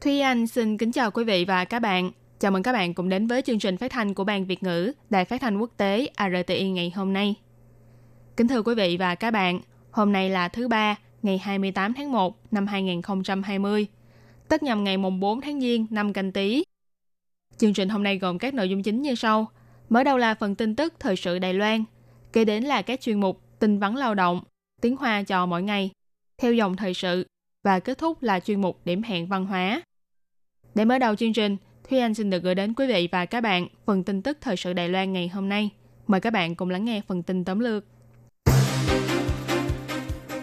Thúy Anh xin kính chào quý vị và các bạn. Chào mừng các bạn cùng đến với chương trình phát thanh của Ban Việt ngữ Đài phát thanh quốc tế RTI ngày hôm nay. Kính thưa quý vị và các bạn, hôm nay là thứ ba, ngày 28 tháng 1 năm 2020, tức nhằm ngày mùng 4 tháng Giêng năm Canh Tý. Chương trình hôm nay gồm các nội dung chính như sau. Mở đầu là phần tin tức thời sự Đài Loan, kế đến là các chuyên mục tin vắn lao động, tiếng hoa cho mỗi ngày, theo dòng thời sự và kết thúc là chuyên mục điểm hẹn văn hóa. Để mở đầu chương trình, Thúy Anh xin được gửi đến quý vị và các bạn phần tin tức thời sự Đài Loan ngày hôm nay. Mời các bạn cùng lắng nghe phần tin tóm lược.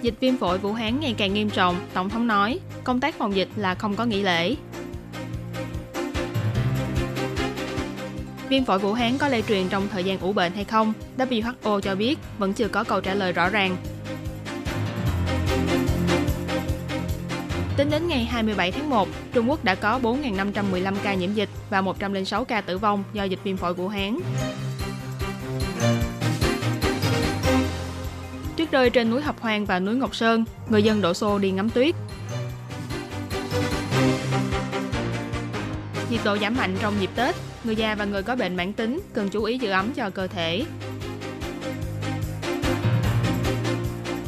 Dịch viêm phổi Vũ Hán ngày càng nghiêm trọng, Tổng thống nói, công tác phòng dịch là không có nghỉ lễ. Viêm phổi Vũ Hán có lây truyền trong thời gian ủ bệnh hay không? WHO cho biết vẫn chưa có câu trả lời rõ ràng. Tính đến ngày 27 tháng 1, Trung Quốc đã có 4.515 ca nhiễm dịch và 106 ca tử vong do dịch viêm phổi Vũ Hán. Tuyết rơi trên núi Hợp Hoang và núi Ngọc Sơn, người dân đổ xô đi ngắm tuyết. Nhiệt độ giảm mạnh trong dịp Tết, người già và người có bệnh mãn tính cần chú ý giữ ấm cho cơ thể.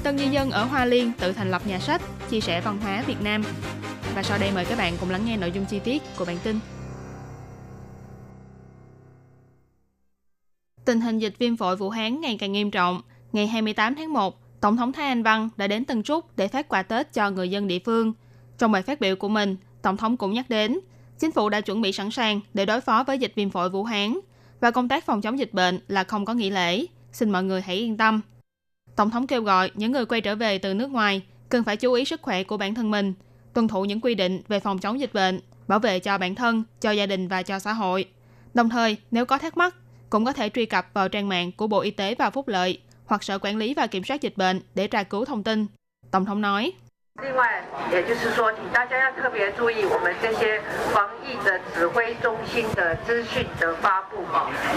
Tân di dân ở Hoa Liên tự thành lập nhà sách, chia sẻ văn hóa Việt Nam. Và sau đây mời các bạn cùng lắng nghe nội dung chi tiết của bản tin. Tình hình dịch viêm phổi Vũ Hán ngày càng nghiêm trọng. Ngày 28 tháng 1, Tổng thống Thái Anh Văn đã đến Tân Trúc để phát quà Tết cho người dân địa phương. Trong bài phát biểu của mình, Tổng thống cũng nhắc đến, chính phủ đã chuẩn bị sẵn sàng để đối phó với dịch viêm phổi Vũ Hán và công tác phòng chống dịch bệnh là không có nghỉ lễ. Xin mọi người hãy yên tâm. Tổng thống kêu gọi những người quay trở về từ nước ngoài cần phải chú ý sức khỏe của bản thân mình, tuân thủ những quy định về phòng chống dịch bệnh, bảo vệ cho bản thân, cho gia đình và cho xã hội. Đồng thời, nếu có thắc mắc, cũng có thể truy cập vào trang mạng của Bộ Y tế và Phúc lợi hoặc Sở Quản lý và Kiểm soát Dịch bệnh để tra cứu thông tin. Tổng thống nói. 另外，也就是说，请大家要特别注意我们这些防疫的指挥中心的资讯的发布，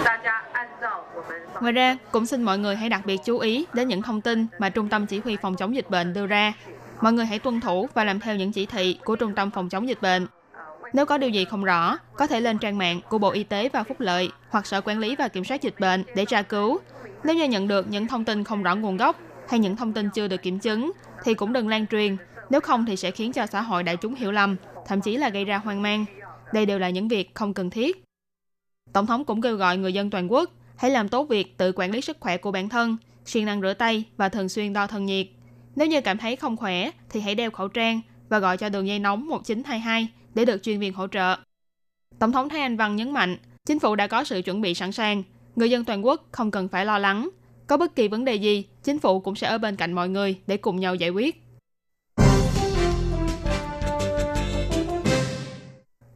大家按照我们防 Ngoài ra, cũng xin mọi người hãy đặc biệt chú ý đến những thông tin mà Trung tâm Chỉ huy Phòng chống dịch bệnh đưa ra. Mọi người hãy tuân thủ và làm theo những chỉ thị của Trung tâm Phòng chống dịch bệnh. Nếu có điều gì không rõ, có thể lên trang mạng của Bộ Y tế và Phúc lợi hoặc Sở Quản lý và Kiểm soát Dịch bệnh để tra cứu. Nếu như nhận được những thông tin không rõ nguồn gốc hay những thông tin chưa được kiểm chứng, thì cũng đừng lan truyền. nếu không thì sẽ khiến cho xã hội đại chúng hiểu lầm, thậm chí là gây ra hoang mang. Đây đều là những việc không cần thiết. Tổng thống cũng kêu gọi người dân toàn quốc hãy làm tốt việc tự quản lý sức khỏe của bản thân, siêng năng rửa tay và thường xuyên đo thân nhiệt. Nếu như cảm thấy không khỏe thì hãy đeo khẩu trang và gọi cho đường dây nóng 1922 để được chuyên viên hỗ trợ. Tổng thống Thái Anh Văn nhấn mạnh, chính phủ đã có sự chuẩn bị sẵn sàng, người dân toàn quốc không cần phải lo lắng. Có bất kỳ vấn đề gì, chính phủ cũng sẽ ở bên cạnh mọi người để cùng nhau giải quyết.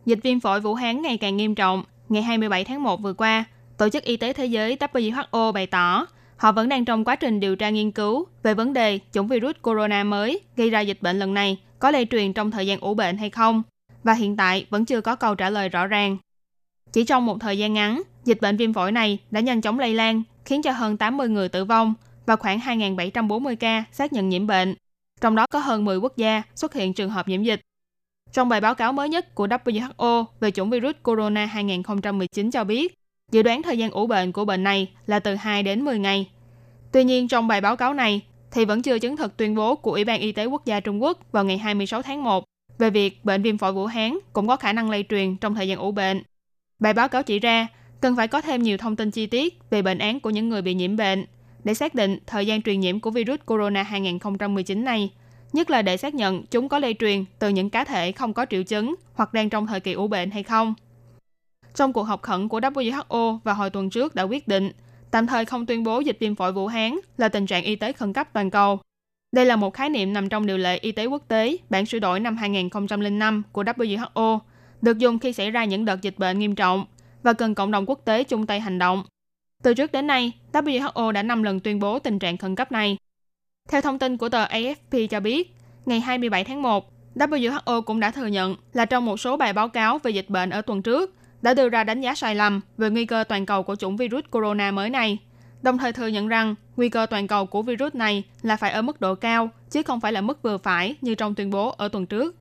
Dịch viêm phổi Vũ Hán ngày càng nghiêm trọng. Ngày 27 tháng 1 vừa qua, Tổ chức Y tế Thế giới WHO bày tỏ họ vẫn đang trong quá trình điều tra nghiên cứu về vấn đề chủng virus corona mới gây ra dịch bệnh lần này có lây truyền trong thời gian ủ bệnh hay không, và hiện tại vẫn chưa có câu trả lời rõ ràng. Chỉ trong một thời gian ngắn, dịch bệnh viêm phổi này đã nhanh chóng lây lan, khiến cho hơn 80 người tử vong và khoảng 2.740 ca xác nhận nhiễm bệnh. Trong đó có hơn 10 quốc gia xuất hiện trường hợp nhiễm dịch. Trong bài báo cáo mới nhất của WHO về chủng virus corona 2019 cho biết, dự đoán thời gian ủ bệnh của bệnh này là từ 2 đến 10 ngày. Tuy nhiên, trong bài báo cáo này thì vẫn chưa chứng thực tuyên bố của Ủy ban Y tế Quốc gia Trung Quốc vào ngày 26 tháng 1 về việc bệnh viêm phổi Vũ Hán cũng có khả năng lây truyền trong thời gian ủ bệnh. Bài báo cáo chỉ ra, cần phải có thêm nhiều thông tin chi tiết về bệnh án của những người bị nhiễm bệnh để xác định thời gian truyền nhiễm của virus corona 2019 này, nhất là để xác nhận chúng có lây truyền từ những cá thể không có triệu chứng hoặc đang trong thời kỳ ủ bệnh hay không. Trong cuộc họp khẩn của WHO vào hồi tuần trước đã quyết định tạm thời không tuyên bố dịch viêm phổi Vũ Hán là tình trạng y tế khẩn cấp toàn cầu. Đây là một khái niệm nằm trong điều lệ y tế quốc tế bản sửa đổi năm 2005 của WHO, được dùng khi xảy ra những đợt dịch bệnh nghiêm trọng và cần cộng đồng quốc tế chung tay hành động. Từ trước đến nay, WHO đã 5 lần tuyên bố tình trạng khẩn cấp này. Theo thông tin của tờ AFP cho biết, ngày 27 tháng 1, WHO cũng đã thừa nhận là trong một số bài báo cáo về dịch bệnh ở tuần trước đã đưa ra đánh giá sai lầm về nguy cơ toàn cầu của chủng virus corona mới này, đồng thời thừa nhận rằng nguy cơ toàn cầu của virus này là phải ở mức độ cao, chứ không phải là mức vừa phải như trong tuyên bố ở tuần trước.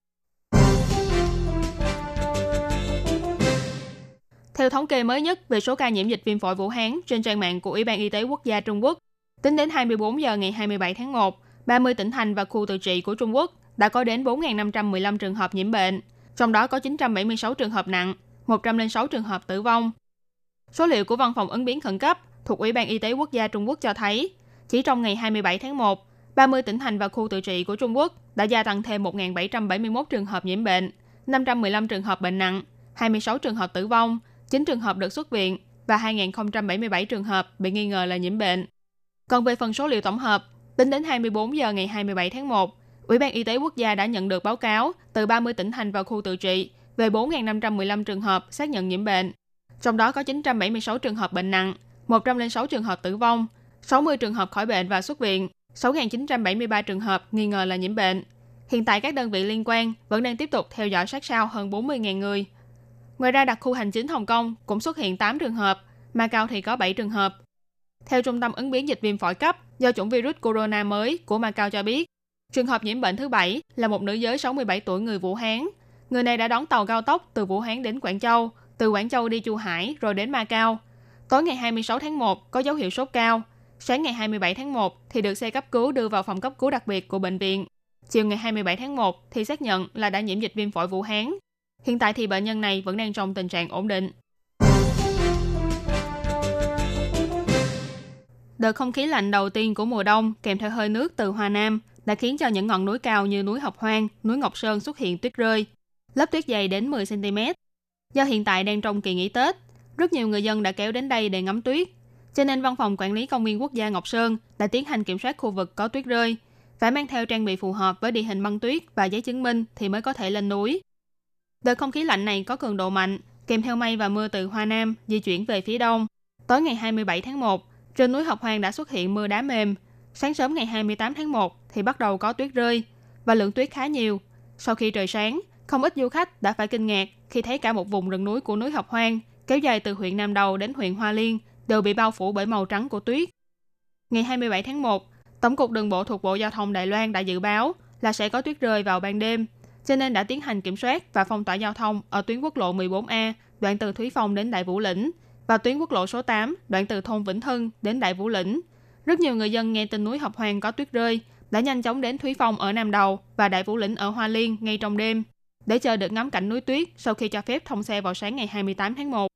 Theo thống kê mới nhất về số ca nhiễm dịch viêm phổi Vũ Hán trên trang mạng của Ủy ban Y tế Quốc gia Trung Quốc, tính đến 24 giờ ngày 27 tháng 1, 30 tỉnh thành và khu tự trị của Trung Quốc đã có đến 4.515 trường hợp nhiễm bệnh, trong đó có 976 trường hợp nặng, 106 trường hợp tử vong. Số liệu của Văn phòng ứng biến khẩn cấp thuộc Ủy ban Y tế Quốc gia Trung Quốc cho thấy, chỉ trong ngày 27 tháng 1, 30 tỉnh thành và khu tự trị của Trung Quốc đã gia tăng thêm 1.771 trường hợp nhiễm bệnh, 515 trường hợp bệnh nặng, 26 trường hợp tử vong, 9 trường hợp được xuất viện và 2.077 trường hợp bị nghi ngờ là nhiễm bệnh. Còn về phần số liệu tổng hợp, tính đến 24 giờ ngày 27 tháng 1, Ủy ban Y tế Quốc gia đã nhận được báo cáo từ 30 tỉnh thành và khu tự trị về 4.515 trường hợp xác nhận nhiễm bệnh. Trong đó có 976 trường hợp bệnh nặng, 106 trường hợp tử vong, 60 trường hợp khỏi bệnh và xuất viện, 6.973 trường hợp nghi ngờ là nhiễm bệnh. Hiện tại các đơn vị liên quan vẫn đang tiếp tục theo dõi sát sao hơn 40.000 người. Ngoài ra đặc khu hành chính Hồng Kông cũng xuất hiện 8 trường hợp, Macau thì có 7 trường hợp. Theo Trung tâm ứng biến dịch viêm phổi cấp do chủng virus corona mới của Macau cho biết, trường hợp nhiễm bệnh thứ bảy là một nữ giới 67 tuổi người Vũ Hán. Người này đã đón tàu cao tốc từ Vũ Hán đến Quảng Châu, từ Quảng Châu đi Chu Hải rồi đến Macau. Tối ngày 26 tháng 1 có dấu hiệu sốt cao. Sáng ngày 27 tháng 1 thì được xe cấp cứu đưa vào phòng cấp cứu đặc biệt của bệnh viện. Chiều ngày 27 tháng 1 thì xác nhận là đã nhiễm dịch viêm phổi Vũ Hán. Hiện tại thì bệnh nhân này vẫn đang trong tình trạng ổn định. Đợt không khí lạnh đầu tiên của mùa đông kèm theo hơi nước từ Hoa Nam đã khiến cho những ngọn núi cao như núi Học Hoang, núi Ngọc Sơn xuất hiện tuyết rơi. Lớp tuyết dày đến 10 cm. Do hiện tại đang trong kỳ nghỉ Tết, rất nhiều người dân đã kéo đến đây để ngắm tuyết. Cho nên Văn phòng Quản lý Công viên Quốc gia Ngọc Sơn đã tiến hành kiểm soát khu vực có tuyết rơi, phải mang theo trang bị phù hợp với địa hình băng tuyết và giấy chứng minh thì mới có thể lên núi. Đợt không khí lạnh này có cường độ mạnh, kèm theo mây và mưa từ Hoa Nam di chuyển về phía đông. Tối ngày 27 tháng 1, trên núi Học Hoàng đã xuất hiện mưa đá mềm. Sáng sớm ngày 28 tháng 1 thì bắt đầu có tuyết rơi và lượng tuyết khá nhiều. Sau khi trời sáng, không ít du khách đã phải kinh ngạc khi thấy cả một vùng rừng núi của núi Học Hoang kéo dài từ huyện Nam Đầu đến huyện Hoa Liên đều bị bao phủ bởi màu trắng của tuyết. Ngày 27 tháng 1, Tổng cục Đường bộ thuộc Bộ Giao thông Đài Loan đã dự báo là sẽ có tuyết rơi vào ban đêm, cho nên đã tiến hành kiểm soát và phong tỏa giao thông ở tuyến quốc lộ 14A đoạn từ Thúy Phong đến Đại Vũ Lĩnh và tuyến quốc lộ số 8 đoạn từ thôn Vĩnh Hưng đến Đại Vũ Lĩnh. Rất nhiều người dân nghe tin núi Học Hoàng có tuyết rơi đã nhanh chóng đến Thúy Phong ở Nam Đầu và Đại Vũ Lĩnh ở Hoa Liên ngay trong đêm để chờ được ngắm cảnh núi tuyết sau khi cho phép thông xe vào sáng ngày 28 tháng 1.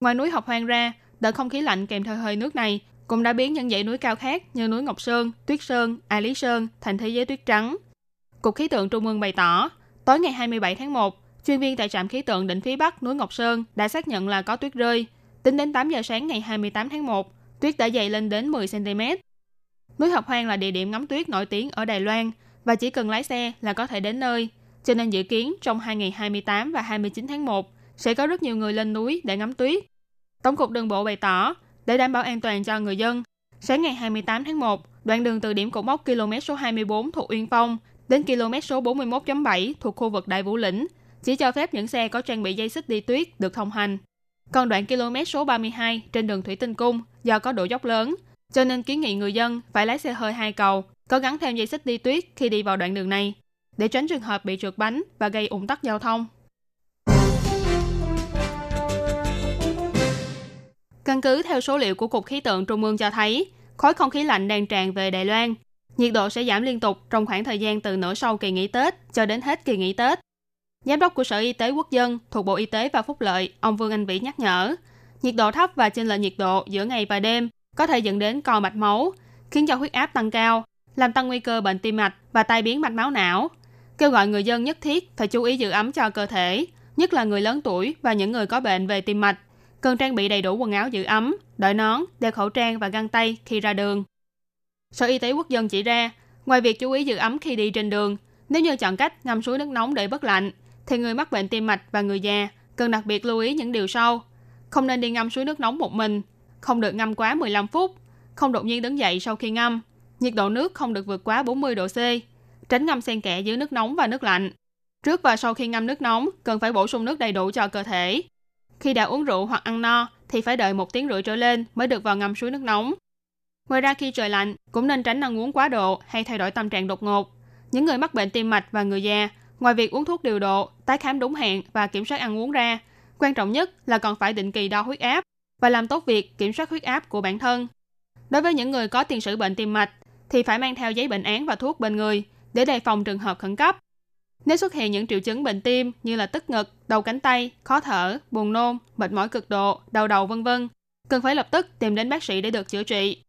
Ngoài núi Học Hoang ra, đợt không khí lạnh kèm theo hơi nước này cũng đã biến những dãy núi cao khác như núi Ngọc Sơn, Tuyết Sơn, Ai Lý Sơn thành thế giới tuyết trắng. Cục khí tượng Trung ương bày tỏ, tối ngày 27 tháng 1, chuyên viên tại trạm khí tượng đỉnh phía Bắc núi Ngọc Sơn đã xác nhận là có tuyết rơi. Tính đến 8 giờ sáng ngày 28 tháng 1, tuyết đã dày lên đến 10 cm. Núi Học Hoang là địa điểm ngắm tuyết nổi tiếng ở Đài Loan và chỉ cần lái xe là có thể đến nơi. Cho nên dự kiến trong hai ngày 28 và 29 tháng 1 sẽ có rất nhiều người lên núi để ngắm tuyết. Tổng cục đường bộ bày tỏ, để đảm bảo an toàn cho người dân, sáng ngày 28 tháng 1, đoạn đường từ điểm cột mốc km số 24 thuộc Uyên Phong đến km số 41.7 thuộc khu vực Đại Vũ Lĩnh chỉ cho phép những xe có trang bị dây xích đi tuyết được thông hành. Còn đoạn km số 32 trên đường Thủy Tinh Cung do có độ dốc lớn, cho nên kiến nghị người dân phải lái xe hơi hai cầu, có gắn thêm dây xích đi tuyết khi đi vào đoạn đường này, để tránh trường hợp bị trượt bánh và gây ủng tắc giao thông. Căn cứ theo số liệu của Cục Khí tượng Trung ương cho thấy, khối không khí lạnh đang tràn về Đài Loan. Nhiệt độ sẽ giảm liên tục trong khoảng thời gian từ nửa sau kỳ nghỉ Tết cho đến hết kỳ nghỉ Tết. Giám đốc của Sở Y tế Quốc dân thuộc Bộ Y tế và Phúc lợi, ông Vương Anh Vĩ nhắc nhở, nhiệt độ thấp và chênh lệch nhiệt độ giữa ngày và đêm có thể dẫn đến co mạch máu, khiến cho huyết áp tăng cao, làm tăng nguy cơ bệnh tim mạch và tai biến mạch máu não. Kêu gọi người dân nhất thiết phải chú ý giữ ấm cho cơ thể, nhất là người lớn tuổi và những người có bệnh về tim mạch cần trang bị đầy đủ quần áo giữ ấm, đội nón, đeo khẩu trang và găng tay khi ra đường. Sở Y tế Quốc dân chỉ ra, Ngoài việc chú ý giữ ấm khi đi trên đường, nếu như chọn cách ngâm suối nước nóng để bất lạnh, thì người mắc bệnh tim mạch và người già cần đặc biệt lưu ý những điều sau. Không nên đi ngâm suối nước nóng một mình, không được ngâm quá 15 phút, không đột nhiên đứng dậy sau khi ngâm, nhiệt độ nước không được vượt quá 40 độ C, tránh ngâm xen kẽ giữa nước nóng và nước lạnh. Trước và sau khi ngâm nước nóng, cần phải bổ sung nước đầy đủ cho cơ thể. Khi đã uống rượu hoặc ăn no, thì phải đợi một tiếng rưỡi trở lên mới được vào ngâm suối nước nóng. Ngoài ra khi trời lạnh, cũng nên tránh ăn uống quá độ hay thay đổi tâm trạng đột ngột. Những người mắc bệnh tim mạch và người già, ngoài việc uống thuốc điều độ, tái khám đúng hẹn và kiểm soát ăn uống ra, quan trọng nhất là còn phải định kỳ đo huyết áp và làm tốt việc kiểm soát huyết áp của bản thân. Đối với những người có tiền sử bệnh tim mạch, thì phải mang theo giấy bệnh án và thuốc bên người để đề phòng trường hợp khẩn cấp. Nếu xuất hiện những triệu chứng bệnh tim như là tức ngực, đầu cánh tay, khó thở, buồn nôn, mệt mỏi cực độ, đau đầu vân vân, cần phải lập tức tìm đến bác sĩ để được chữa trị.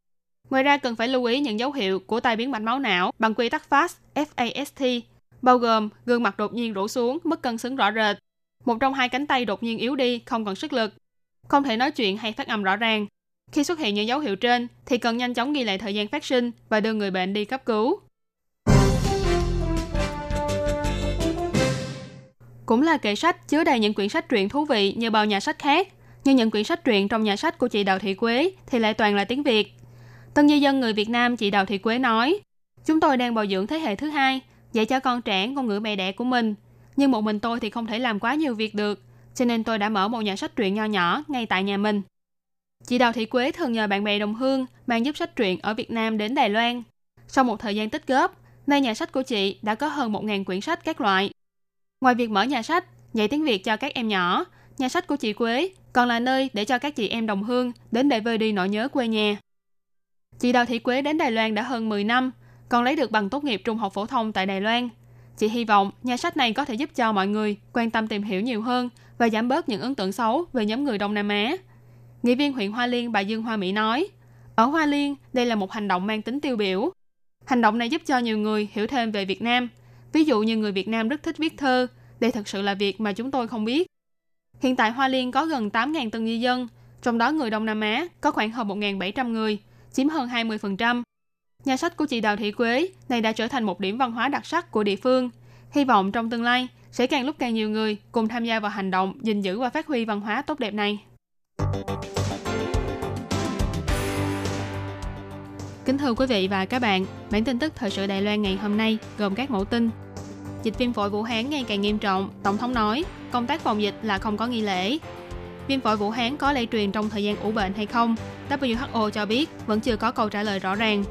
Ngoài ra cần phải lưu ý những dấu hiệu của tai biến mạch máu não bằng quy tắc FAST, FAST, bao gồm gương mặt đột nhiên rũ xuống, mất cân xứng rõ rệt, một trong hai cánh tay đột nhiên yếu đi, không còn sức lực, không thể nói chuyện hay phát âm rõ ràng. Khi xuất hiện những dấu hiệu trên, thì cần nhanh chóng ghi lại thời gian phát sinh và đưa người bệnh đi cấp cứu. Cũng là kệ sách chứa đầy những quyển sách truyện thú vị như bao nhà sách khác, nhưng những quyển sách truyện trong nhà sách của chị Đào Thị Quế thì lại toàn là tiếng Việt. Tân di dân người Việt Nam chị Đào Thị Quế nói, chúng tôi đang bồi dưỡng thế hệ thứ hai, dạy cho con trẻ ngôn ngữ mẹ đẻ của mình. Nhưng một mình tôi thì không thể làm quá nhiều việc được, cho nên tôi đã mở một nhà sách truyện nho nhỏ ngay tại nhà mình. Chị Đào Thị Quế thường nhờ bạn bè đồng hương mang giúp sách truyện ở Việt Nam đến Đài Loan. Sau một thời gian tích góp, nay nhà sách của chị đã có hơn 1.000 quyển sách các loại. Ngoài việc mở nhà sách, dạy tiếng Việt cho các em nhỏ, nhà sách của chị Quế còn là nơi để cho các chị em đồng hương đến để vơi đi nỗi nhớ quê nhà. Chị Đào Thị Quế đến Đài Loan đã hơn 10 năm, còn lấy được bằng tốt nghiệp trung học phổ thông tại Đài Loan. Chị hy vọng nhà sách này có thể giúp cho mọi người quan tâm tìm hiểu nhiều hơn và giảm bớt những ấn tượng xấu về nhóm người Đông Nam Á. Nghị viên huyện Hoa Liên bà Dương Hoa Mỹ nói, ở Hoa Liên, đây là một hành động mang tính tiêu biểu. Hành động này giúp cho nhiều người hiểu thêm về Việt Nam. Ví dụ như người Việt Nam rất thích viết thơ, đây thật sự là việc mà chúng tôi không biết. Hiện tại Hoa Liên có gần 8.000 tân di dân, trong đó người Đông Nam Á có khoảng hơn 1.700 người, chiếm hơn 20%. Nhà sách của chị Đào Thị Quế này đã trở thành một điểm văn hóa đặc sắc của địa phương. Hy vọng trong tương lai sẽ càng lúc càng nhiều người cùng tham gia vào hành động gìn giữ và phát huy văn hóa tốt đẹp này. Kính thưa quý vị và các bạn, bản tin tức thời sự Đài Loan ngày hôm nay gồm các mẫu tin. Dịch viêm phổi Vũ Hán ngày càng nghiêm trọng, Tổng thống nói công tác phòng dịch là không có nghi lễ. Viêm phổi Vũ Hán có lây truyền trong thời gian ủ bệnh hay không? WHO cho biết vẫn chưa có câu trả lời rõ ràng.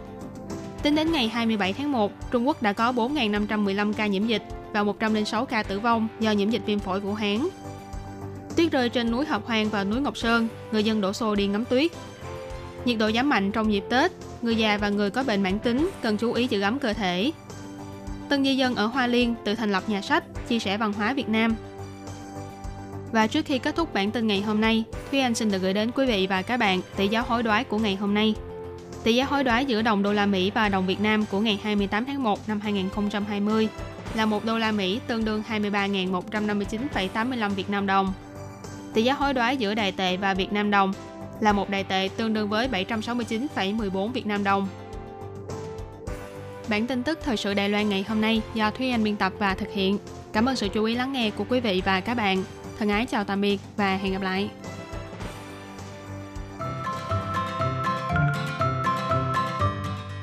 Tính đến ngày 27 tháng 1, Trung Quốc đã có 4.515 ca nhiễm dịch và 106 ca tử vong do nhiễm dịch viêm phổi Vũ Hán. Tuyết rơi trên núi Hợp Hoang và núi Ngọc Sơn, người dân đổ xô đi ngắm tuyết. Nhiệt độ giảm mạnh trong dịp Tết, người già và người có bệnh mãn tính cần chú ý giữ ấm cơ thể. Tân di dân ở Hoa Liên tự thành lập nhà sách, chia sẻ văn hóa Việt Nam. Và trước khi kết thúc bản tin ngày hôm nay, Thúy Anh xin được gửi đến quý vị và các bạn tỷ giáo hối đoái của ngày hôm nay. Tỷ giá hối đoái giữa đồng đô la Mỹ và đồng Việt Nam của ngày 28 tháng 1 năm 2020 là 1 đô la Mỹ tương đương 23.159,85 Việt Nam đồng. Tỷ giá hối đoái giữa đài tệ và Việt Nam đồng là một đài tệ tương đương với 769,14 Việt Nam đồng. Bản tin tức thời sự Đài Loan ngày hôm nay do Thúy Anh biên tập và thực hiện. Cảm ơn sự chú ý lắng nghe của quý vị và các bạn. Thân ái chào tạm biệt và hẹn gặp lại.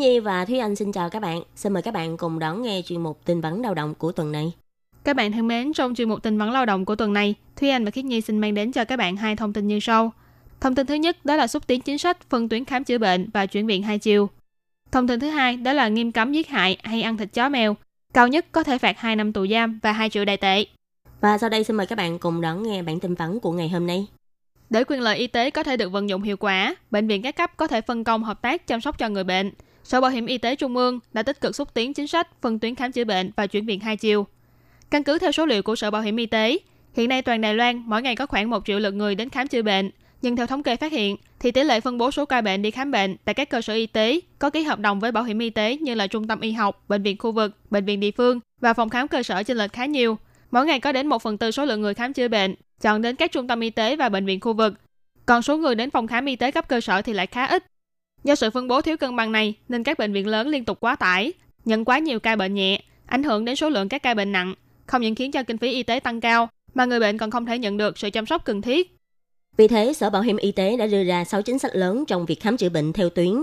Nhi và Thúy Anh xin chào các bạn. Xin mời các bạn cùng đón nghe chuyên mục tin vắn lao động của tuần này. Các bạn thân mến, trong chuyên mục tin vắn lao động của tuần này, Thúy Anh và Khiết Nhi xin mang đến cho các bạn hai thông tin như sau. Thông tin thứ nhất đó là xúc tiến chính sách phân tuyến khám chữa bệnh và chuyển viện hai chiều. Thông tin thứ hai đó là nghiêm cấm giết hại hay ăn thịt chó mèo. Cao nhất có thể phạt 2 năm tù giam và 2 triệu đại tệ. Và sau đây xin mời các bạn cùng đón nghe bản tin vắn của ngày hôm nay. Để quyền lợi y tế có thể được vận dụng hiệu quả, bệnh viện các cấp có thể phân công hợp tác chăm sóc cho người bệnh. Sở Bảo hiểm Y tế Trung ương đã tích cực xúc tiến chính sách phân tuyến khám chữa bệnh và chuyển viện hai chiều. Căn cứ theo số liệu của Sở Bảo hiểm Y tế, hiện nay toàn Đài Loan mỗi ngày có khoảng 1 triệu lượt người đến khám chữa bệnh, nhưng theo thống kê phát hiện, thì tỷ lệ phân bố số ca bệnh đi khám bệnh tại các cơ sở y tế có ký hợp đồng với bảo hiểm y tế như là trung tâm y học, bệnh viện khu vực, bệnh viện địa phương và phòng khám cơ sở trên lệch khá nhiều. Mỗi ngày có đến 1 phần tư số lượng người khám chữa bệnh chọn đến các trung tâm y tế và bệnh viện khu vực. Còn số người đến phòng khám y tế cấp cơ sở thì lại khá ít. Do sự phân bố thiếu cân bằng này nên các bệnh viện lớn liên tục quá tải, nhận quá nhiều ca bệnh nhẹ, ảnh hưởng đến số lượng các ca bệnh nặng, không những khiến cho kinh phí y tế tăng cao mà người bệnh còn không thể nhận được sự chăm sóc cần thiết. Vì thế, Sở Bảo hiểm Y tế đã đưa ra 6 chính sách lớn trong việc khám chữa bệnh theo tuyến,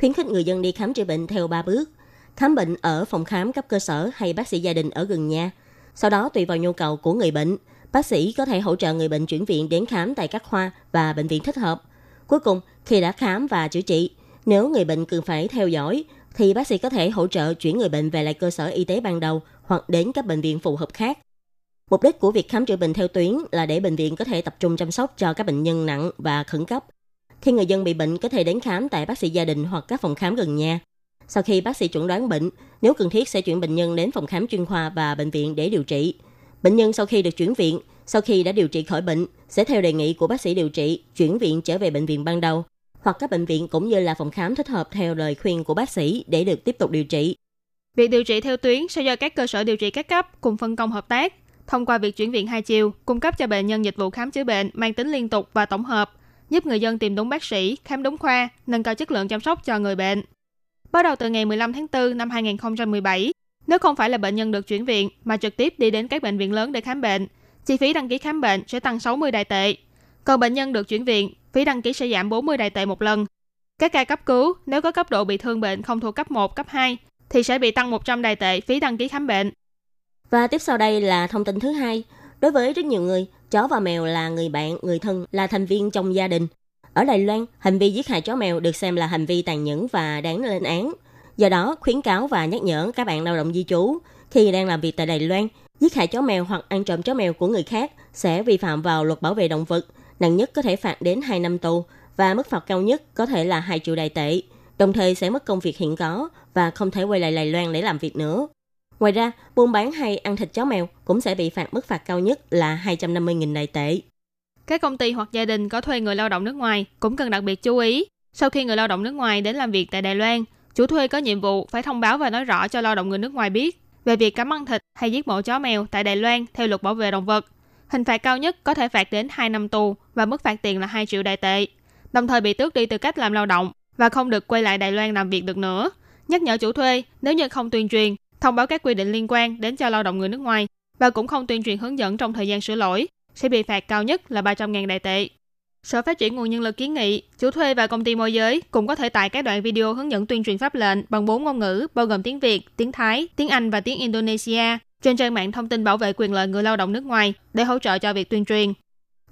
khuyến khích người dân đi khám chữa bệnh theo 3 bước. Khám bệnh ở phòng khám cấp cơ sở hay bác sĩ gia đình ở gần nhà. Sau đó, tùy vào nhu cầu của người bệnh, bác sĩ có thể hỗ trợ người bệnh chuyển viện đến khám tại các khoa và bệnh viện thích hợp. Cuối cùng, khi đã khám và chữa trị, nếu người bệnh cần phải theo dõi, thì bác sĩ có thể hỗ trợ chuyển người bệnh về lại cơ sở y tế ban đầu hoặc đến các bệnh viện phù hợp khác. Mục đích của việc khám chữa bệnh theo tuyến là để bệnh viện có thể tập trung chăm sóc cho các bệnh nhân nặng và khẩn cấp. Khi người dân bị bệnh có thể đến khám tại bác sĩ gia đình hoặc các phòng khám gần nhà. Sau khi bác sĩ chuẩn đoán bệnh, nếu cần thiết sẽ chuyển bệnh nhân đến phòng khám chuyên khoa và bệnh viện để điều trị. Bệnh nhân sau khi được chuyển viện, sau khi đã điều trị khỏi bệnh, sẽ theo đề nghị của bác sĩ điều trị, chuyển viện trở về bệnh viện ban đầu hoặc các bệnh viện cũng như là phòng khám thích hợp theo lời khuyên của bác sĩ để được tiếp tục điều trị. Việc điều trị theo tuyến sẽ do các cơ sở điều trị các cấp cùng phân công hợp tác thông qua việc chuyển viện hai chiều, cung cấp cho bệnh nhân dịch vụ khám chữa bệnh mang tính liên tục và tổng hợp, giúp người dân tìm đúng bác sĩ, khám đúng khoa, nâng cao chất lượng chăm sóc cho người bệnh. Bắt đầu từ ngày 15 tháng 4 năm 2017, nếu không phải là bệnh nhân được chuyển viện mà trực tiếp đi đến các bệnh viện lớn để khám bệnh, chi phí đăng ký khám bệnh sẽ tăng 60 đại tệ. Còn bệnh nhân được chuyển viện, phí đăng ký sẽ giảm 40 đài tệ một lần. Các ca cấp cứu, nếu có cấp độ bị thương bệnh không thuộc cấp 1, cấp 2, thì sẽ bị tăng 100 đài tệ phí đăng ký khám bệnh. Và tiếp sau đây là thông tin thứ hai. Đối với rất nhiều người, chó và mèo là người bạn, người thân, là thành viên trong gia đình. Ở Đài Loan, hành vi giết hại chó mèo được xem là hành vi tàn nhẫn và đáng lên án. Do đó, khuyến cáo và nhắc nhở các bạn lao động di trú khi đang làm việc tại Đài Loan, giết hại chó mèo hoặc ăn trộm chó mèo của người khác sẽ vi phạm vào luật bảo vệ động vật, nặng nhất có thể phạt đến 2 năm tù và mức phạt cao nhất có thể là 2 triệu đài tệ, đồng thời sẽ mất công việc hiện có và không thể quay lại Đài Loan để làm việc nữa. Ngoài ra, buôn bán hay ăn thịt chó mèo cũng sẽ bị phạt mức phạt cao nhất là 250.000 đại tệ. Các công ty hoặc gia đình có thuê người lao động nước ngoài cũng cần đặc biệt chú ý. Sau khi người lao động nước ngoài đến làm việc tại Đài Loan, chủ thuê có nhiệm vụ phải thông báo và nói rõ cho lao động người nước ngoài biết về việc cấm ăn thịt hay giết mổ chó mèo tại Đài Loan theo luật bảo vệ động vật. Hình phạt cao nhất có thể phạt đến 2 năm tù và mức phạt tiền là 2 triệu đại tệ. Đồng thời bị tước đi tư cách làm lao động và không được quay lại Đài Loan làm việc được nữa. Nhắc nhở chủ thuê nếu như không tuyên truyền thông báo các quy định liên quan đến cho lao động người nước ngoài và cũng không tuyên truyền hướng dẫn trong thời gian sửa lỗi, sẽ bị phạt cao nhất là 300.000 đại tệ. Sở Phát triển Nguồn Nhân lực kiến nghị, chủ thuê và công ty môi giới cũng có thể tải các đoạn video hướng dẫn tuyên truyền pháp lệnh bằng bốn ngôn ngữ, bao gồm tiếng Việt, tiếng Thái, tiếng Anh và tiếng Indonesia, trên trang mạng thông tin bảo vệ quyền lợi người lao động nước ngoài để hỗ trợ cho việc tuyên truyền.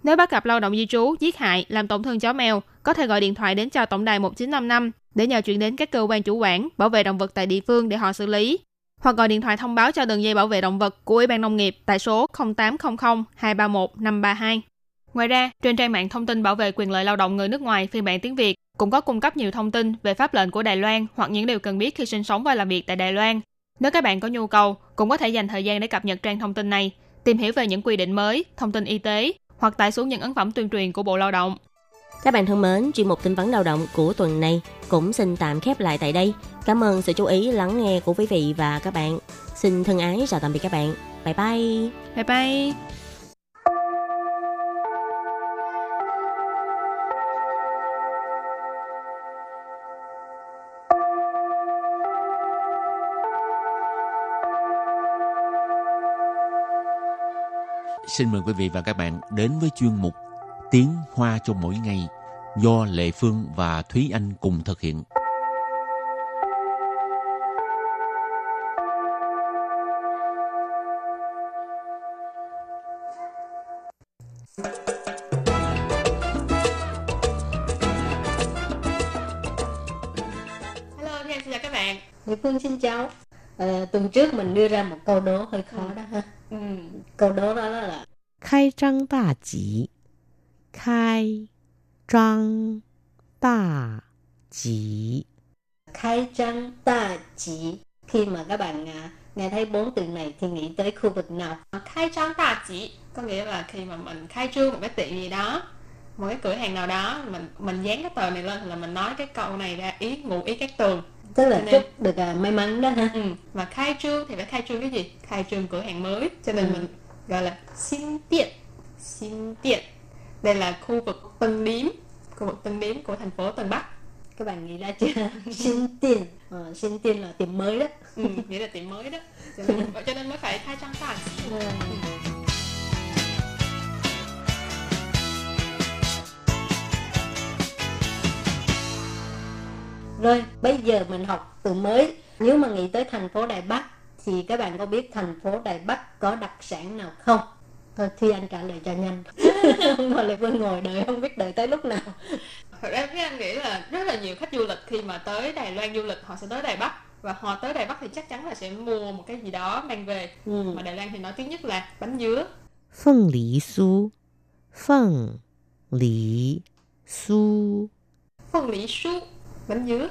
Nếu bắt gặp lao động di trú, giết hại, làm tổn thương chó mèo, có thể gọi điện thoại đến cho tổng đài 1955 để nhờ chuyển đến các cơ quan chủ quản bảo vệ động vật tại địa phương để họ xử lý hoặc gọi điện thoại thông báo cho đường dây bảo vệ động vật của Ủy ban Nông nghiệp tại số 0800 231 532. Ngoài ra, trên trang mạng thông tin bảo vệ quyền lợi lao động người nước ngoài phiên bản tiếng Việt cũng có cung cấp nhiều thông tin về pháp lệnh của Đài Loan hoặc những điều cần biết khi sinh sống và làm việc tại Đài Loan. Nếu các bạn có nhu cầu, cũng có thể dành thời gian để cập nhật trang thông tin này, tìm hiểu về những quy định mới, thông tin y tế hoặc tải xuống những ấn phẩm tuyên truyền của Bộ Lao động. Các bạn thân mến, chuyên mục tin vấn lao động của tuần này cũng xin tạm khép lại tại đây. Cảm ơn sự chú ý lắng nghe của quý vị và các bạn. Xin thân ái chào tạm biệt các bạn. Bye bye. Bye bye. Xin mời quý vị và các bạn đến với chuyên mục Tiếng Hoa cho mỗi ngày do Lệ Phương và Thúy Anh cùng thực hiện. Hello, xin chào các bạn. Lệ Phương xin chào. Ờ, tuần trước mình đưa ra một câu đố hơi khó ừ. đó ha. Ừ. câu đố đó là khai trăng tả chỉ. Khai trăng tả chỉ. Khai trăng tả chỉ. Khi mà các bạn à, nghe thấy bốn từ này thì nghĩ tới khu vực nào? Khai trăng tả chỉ có nghĩa là khi mà mình khai trương một cái tiệm gì đó một cái cửa hàng nào đó mình mình dán cái tờ này lên là mình nói cái câu này ra ý ngụ ý các tường. Tức là nên- chúc được à, may mắn đó ha. Ừ. Mà khai trương thì phải khai trương cái gì? Khai trương cửa hàng mới. Cho nên Ừ. mình gọi là xin tiện. Xin tiện. Đây là khu vực Tân Điếm, khu vực Tân Điếm của thành phố Tân Bắc. Các bạn nghĩ ra chưa? xin tiền. Ờ, xin tiền là tiệm mới đó. Ừ, nghĩa là tiệm mới đó. Cho nên, cho nên mới phải khai trang tạ chỉ. Rồi, bây giờ mình học từ mới. Nếu mà nghĩ tới thành phố Đài Bắc thì các bạn có biết thành phố Đài Bắc có đặc sản nào không? Thôi Thi Anh trả lời cho nhanh. không thôi Lê Phương ngồi đợi không biết đợi tới lúc nào. Thật ra Thúy Anh nghĩ là rất là nhiều khách du lịch khi mà tới Đài Loan du lịch họ sẽ tới Đài Bắc và họ tới Đài Bắc thì chắc chắn là sẽ mua một cái gì đó mang về. Ừ. Mà Đài Loan thì nói tiếng nhất là bánh dứa. Phượng lý su. Phượng lý su. Phượng lý su bánh dứa.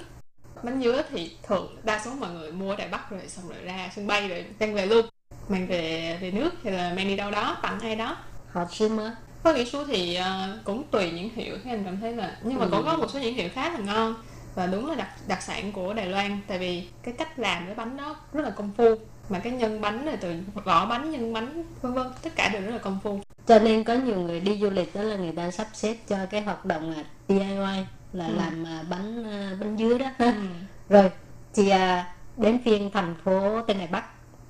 Bánh dứa thì thường đa số mọi người mua ở Đài Bắc rồi xong rồi ra sân bay rồi mang về luôn. Mang về về nước hay là mang đi đâu đó tặng ai đó. Họ sư mơ. phân lý su thì ờ, cũng tùy những hiệu các anh cảm thấy là nhưng mà Ừ. cũng có một số những hiệu khá là ngon và đúng là đặc đặc sản của Đài Loan. Tại vì cái cách làm cái bánh đó rất là công phu mà cái nhân bánh này từ vỏ bánh nhân bánh vân vân tất cả đều rất là công phu. Cho nên có nhiều người đi du lịch đó là người ta sắp xếp cho cái hoạt động là DIY là ừ. làm à, bánh à, bánh dứa đó ha. Ừ. rồi chị à, đến phiên thành phố Tân Đại Bắc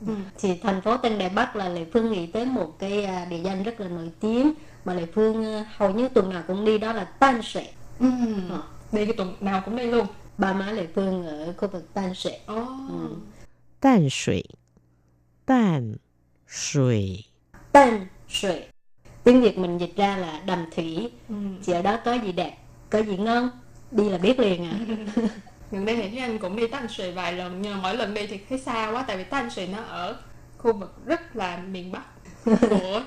ừ. thì thành phố Tân Đại Bắc là Lệ Phương nghĩ tới một cái địa danh rất là nổi tiếng mà Lệ Phương hầu như tuần nào cũng đi đó là Tan Sệ ừ. Ờ. đi cái tuần nào cũng đi luôn ba má Lệ Phương ở khu vực Tan Sệ oh. ừ. Tan Sệ Tan Sệ Tan Sệ tiếng Việt mình dịch ra là đầm thủy ừ. thì ở đó có gì đẹp có gì ngon, đi là biết liền à. gần đây thì Thúy Anh cũng đi Tân Sùy vài lần nhưng mà mỗi lần đi thì thấy xa quá tại vì Tân Sùy nó ở khu vực rất là miền Bắc của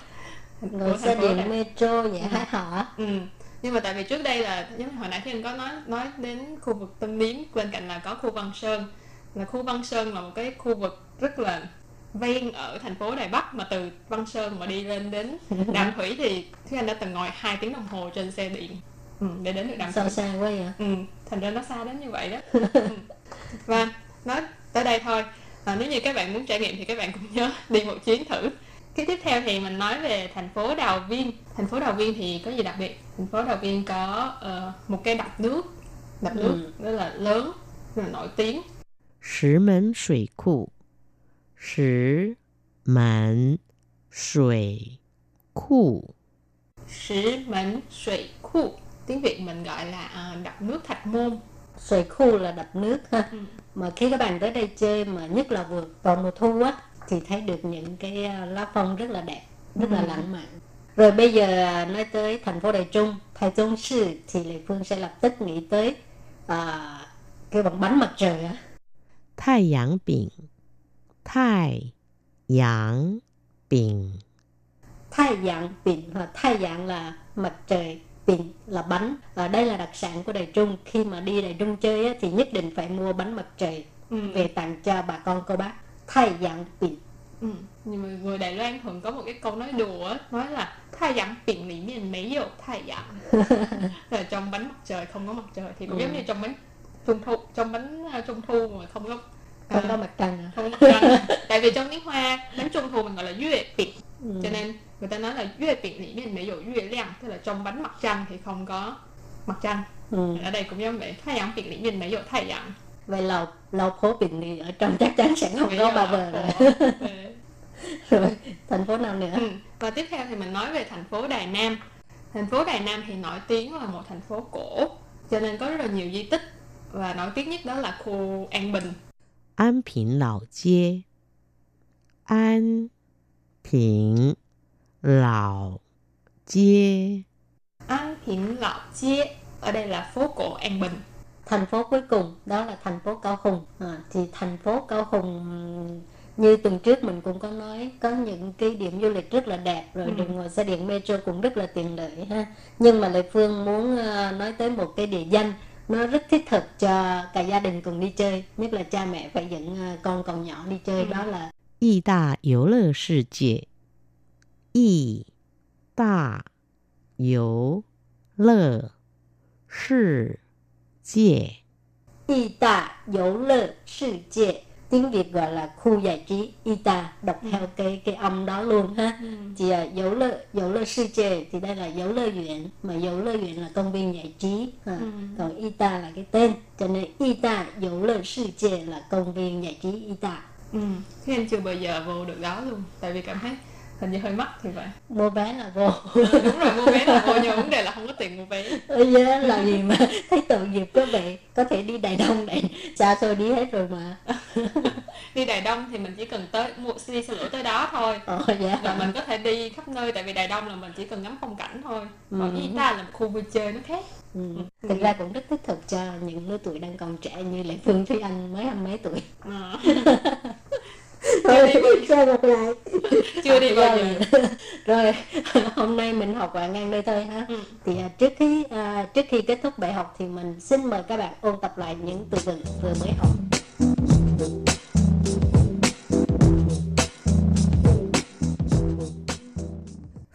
của xe điện metro vậy hả hả? Ừ. Nhưng mà tại vì trước đây là giống hồi nãy Thúy Anh có nói nói đến khu vực Tân Điếm bên cạnh là có khu Văn Sơn là khu Văn Sơn là một cái khu vực rất là ven ở thành phố Đài Bắc mà từ Văn Sơn mà đi lên đến Đàm Thủy thì Thúy Anh đã từng ngồi 2 tiếng đồng hồ trên xe điện Ừ, để đến được đàm sao xa quá vậy? Ừ, thành ra nó xa đến như vậy đó. Ừ. Và nó tới đây thôi à, nếu như các bạn muốn trải nghiệm thì các bạn cũng nhớ đi một chuyến thử. Cái tiếp theo thì mình nói về thành phố Đào Viên. Thành phố Đào Viên thì có gì đặc biệt? Thành phố Đào Viên có uh, một cái đập nước. Đập ừ. nước rất là lớn rất là nổi tiếng. Sử Mẫn Thủy Cụ Sử Mẫn Thủy Cụ Sử Mẫn Thủy Cụ tiếng việt mình gọi là à, đập nước thạch môn. Sợi khu là đập nước ha. Ừ. mà khi các bạn tới đây chơi mà nhất là vừa vào mùa thu á thì thấy được những cái à, lá phong rất là đẹp rất ừ. là lãng mạn. Rồi bây giờ à, nói tới thành phố Đài Trung, thầy Trung Sư thì Lệ Phương sẽ lập tức nghĩ tới à, cái bằng bánh mặt trời á. Thái Yang Bình Thái Yang Bình Thái Yang Bình hoặc Thái Yang là mặt trời tiền là bánh và đây là đặc sản của Đài Trung khi mà đi Đài Trung chơi á, thì nhất định phải mua bánh mặt trời ừ. về tặng cho bà con cô bác thay dạng tiền Ừ. Nhưng mà người Đài Loan thường có một cái câu nói đùa nói là thay dặm biển lý miền mấy dụ thay dặm là trong bánh mặt trời không có mặt trời thì cũng ừ. giống như trong bánh trung thu trong bánh ờ, trung thu mà không có không có ờ, mặt trăng không có mặt trăng tại vì trong tiếng hoa bánh trung thu mình gọi là duyệt biển ừ. cho nên người ta nói là yue biển里面没有月亮tức là trong bánh mặt trăng thì không có mặt trăng Ừ. ở đây cũng giống vậy thái阳饼里面没有太阳 vậy lầu lầu phố biển thì ở trong chắc chắn sẽ không có bà vợ rồi Ừ. rồi thành phố nào nữa ừ. và tiếp theo thì mình nói về thành phố Đài Nam thành phố Đài Nam thì nổi tiếng là một thành phố cổ cho nên có rất là nhiều di tích và nổi tiếng nhất đó là khu An Bình An Bình Lão街An Bình Lão街An Bình Lão街ở đây là phố cổ An Bình thành phố cuối cùng đó là thành phố Cao Hùng à, thì thành phố Cao Hùng như tuần trước mình cũng có nói có những cái điểm du lịch rất là đẹp rồi ừ. đường ngồi xe điện metro cũng rất là tiện lợi ha nhưng mà lệ phương muốn uh, nói tới một cái địa danh nó rất thiết thực cho cả gia đình cùng đi chơi nhất là cha mẹ phải dẫn uh, con còn nhỏ đi chơi ừ. đó là 义大游乐世界， 义大游乐世界，义大游乐世界 tiếng Việt gọi là khu giải trí Ita đọc ừ. theo cái cái âm đó luôn ha ừ. thì uh, dấu lơ dấu lơ sư chê thì đây là dấu lơ viện mà dấu lơ viện là công viên giải trí ha. Ừ. còn Ita là cái tên cho nên Ita dấu lơ sư chê là công viên giải trí Ita ừ. thế em chưa bao giờ vô được đó luôn tại vì cảm thấy hình như hơi mắc thì vậy mua vé là vô ừ, đúng rồi mua vé là vô nhưng vấn đề là không có tiền mua vé ừ, yeah, là gì mà thấy tội nghiệp có vậy có thể đi đài đông này xa xôi đi hết rồi mà đi đài đông thì mình chỉ cần tới mua đi xe lửa tới đó thôi ờ, dạ. và mình có thể đi khắp nơi tại vì đài đông là mình chỉ cần ngắm phong cảnh thôi còn ừ. ta là một khu vui chơi nó khác ừ. thực ừ. ra cũng rất thích thực cho những lứa tuổi đang còn trẻ như lệ phương thúy anh mới hai mấy tuổi à. chưa đi sao gặp lại chưa đi bao giờ. rồi hôm nay mình học bạn ngang đây thôi ha. Ừ. thì à, trước khi à, trước khi kết thúc bài học thì mình xin mời các bạn ôn tập lại những từ vựng vừa mới học.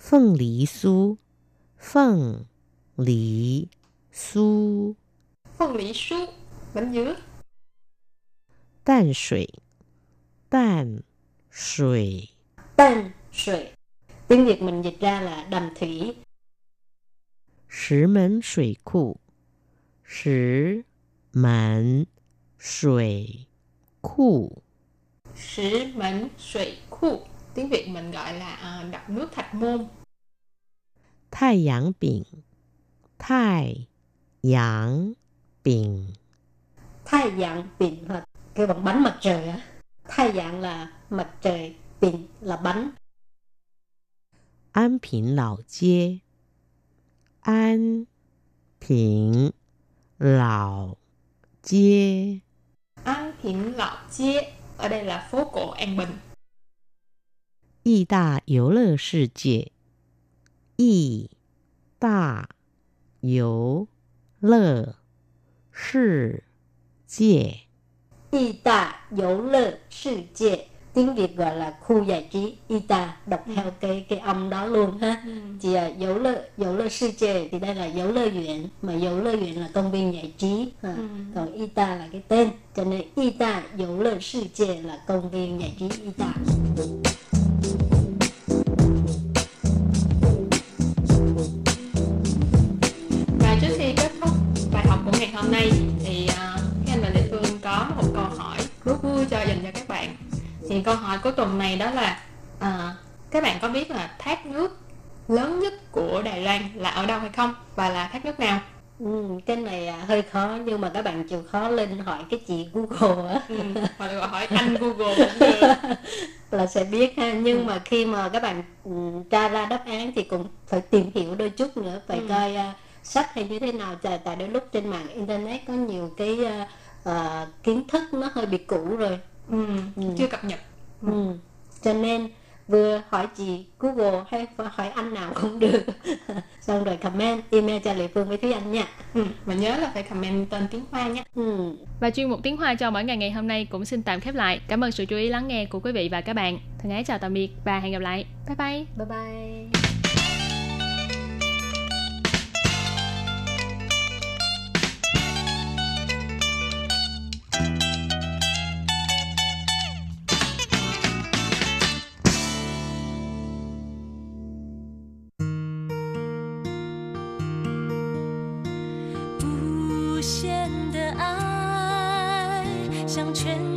Phượng lý su Phượng lý su Phượng lý su Bánh dứa. Đan sủy Tàn sủy Tàn sủy Tiếng Việt mình dịch ra là đầm thủy. Sử mẫn sủy cụ Sử mẫn sủy cụ Sử mẫn sủy cụ Tiếng Việt mình gọi là ờ, uh, đập nước thạch môn. Thái giảng biển Thái giảng biển Thái giảng biển là cái bằng bánh mặt trời á. Thái dạng là mặt trời, bình là bánh. An Bình Lão街An Bình Lão街An Bình Lão街ở đây là phố cổ An Bình. 义大游乐世界，义大游乐世界。 y ta dỗ lơ sư chệ tiếng việt gọi là khu giải trí y ta đọc ừ. theo cái cái âm đó luôn ha. Ừ. Chị à, dấu lơ dấu lơ sư chê thì đây là dấu lơ huyện mà dấu lơ huyện là công viên giải trí ha. Ừ. còn y ta là cái tên cho nên y ta dấu lơ sư chê là công viên giải trí y ta và trước khi kết thúc bài học của ngày hôm nay vui cho dành cho các bạn. Thì câu hỏi của tuần này đó là à, các bạn có biết là thác nước lớn nhất của Đài Loan là ở đâu hay không? Và là thác nước nào? Ừ, cái này à, hơi khó nhưng mà các bạn chịu khó lên hỏi cái chị Google á. Ừ, hoặc là hỏi anh Google cũng được. Là sẽ biết ha nhưng ừ. mà khi mà các bạn ừ, tra ra đáp án thì cũng phải tìm hiểu đôi chút nữa phải ừ. coi uh, sách hay như thế nào tại tại đôi lúc trên mạng internet có nhiều cái uh, uh, kiến thức nó hơi bị cũ rồi. Ừ, ừ. chưa cập nhật. Ừ. cho nên vừa hỏi chị Google hay hỏi anh nào cũng được. Xong rồi comment email cho Lệ Phương với Thúy Anh nha. Ừ, và nhớ là phải comment tên tiếng Hoa nhé. Ừ. và chuyên mục tiếng Hoa cho mỗi ngày ngày hôm nay cũng xin tạm khép lại. Cảm ơn sự chú ý lắng nghe của quý vị và các bạn. Thân ái chào tạm biệt và hẹn gặp lại. Bye bye. Bye bye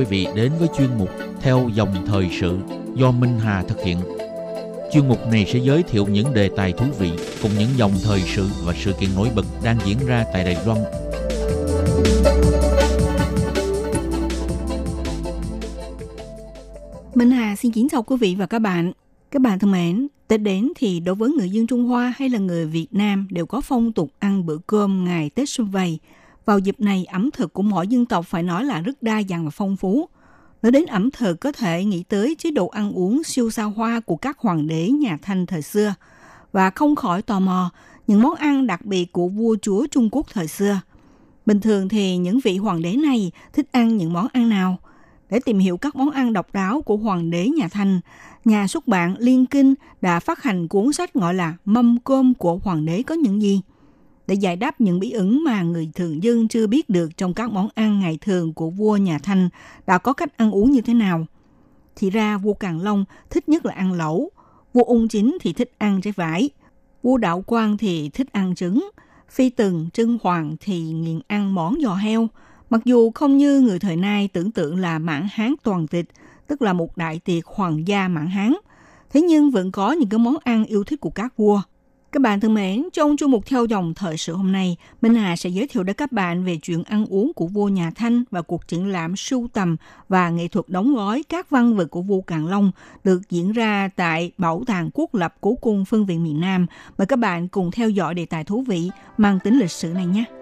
Quý vị đến với chuyên mục Theo dòng thời sự do Minh Hà thực hiện. Chuyên mục này sẽ giới thiệu những đề tài thú vị cùng những dòng thời sự và sự kiện nổi bật đang diễn ra tại Đài Loan. Minh Hà xin kính chào quý vị và các bạn. Các bạn thân mến, Tết đến thì đối với người dân Trung Hoa hay là người Việt Nam đều có phong tục ăn bữa cơm ngày Tết xuân vầy. Vào dịp này, ẩm thực của mỗi dân tộc phải nói là rất đa dạng và phong phú. Nói đến ẩm thực có thể nghĩ tới chế độ ăn uống siêu xa hoa của các hoàng đế nhà Thanh thời xưa. Và không khỏi tò mò những món ăn đặc biệt của vua chúa Trung Quốc thời xưa. Bình thường thì những vị hoàng đế này thích ăn những món ăn nào? Để tìm hiểu các món ăn độc đáo của hoàng đế nhà Thanh, nhà xuất bản Liên Kinh đã phát hành cuốn sách gọi là Mâm cơm của hoàng đế có những gì? Để giải đáp những bí ẩn mà người thường dân chưa biết được trong các món ăn ngày thường của vua nhà Thanh. Đã có cách ăn uống như thế nào. Thì ra vua Càn Long thích nhất là ăn lẩu, vua Ung Chính thì thích ăn trái vải, vua Đạo Quang thì thích ăn trứng, Phi Từng, Trưng Hoàng thì nghiện ăn món giò heo, Mặc dù không như người thời nay tưởng tượng là mãn hán toàn tịch, tức là một đại tiệc hoàng gia mãn hán, thế nhưng vẫn có những cái món ăn yêu thích của các vua. Các bạn thân mến, trong chương mục theo dòng thời sự hôm nay, Minh Hà sẽ giới thiệu đến các bạn về chuyện ăn uống của vua nhà Thanh và cuộc triển lãm sưu tầm và nghệ thuật đóng gói các văn vật của vua Càn Long được diễn ra tại Bảo tàng Quốc lập Cố cung Phân viện miền Nam. Mời các bạn cùng theo dõi đề tài thú vị mang tính lịch sử này nhé.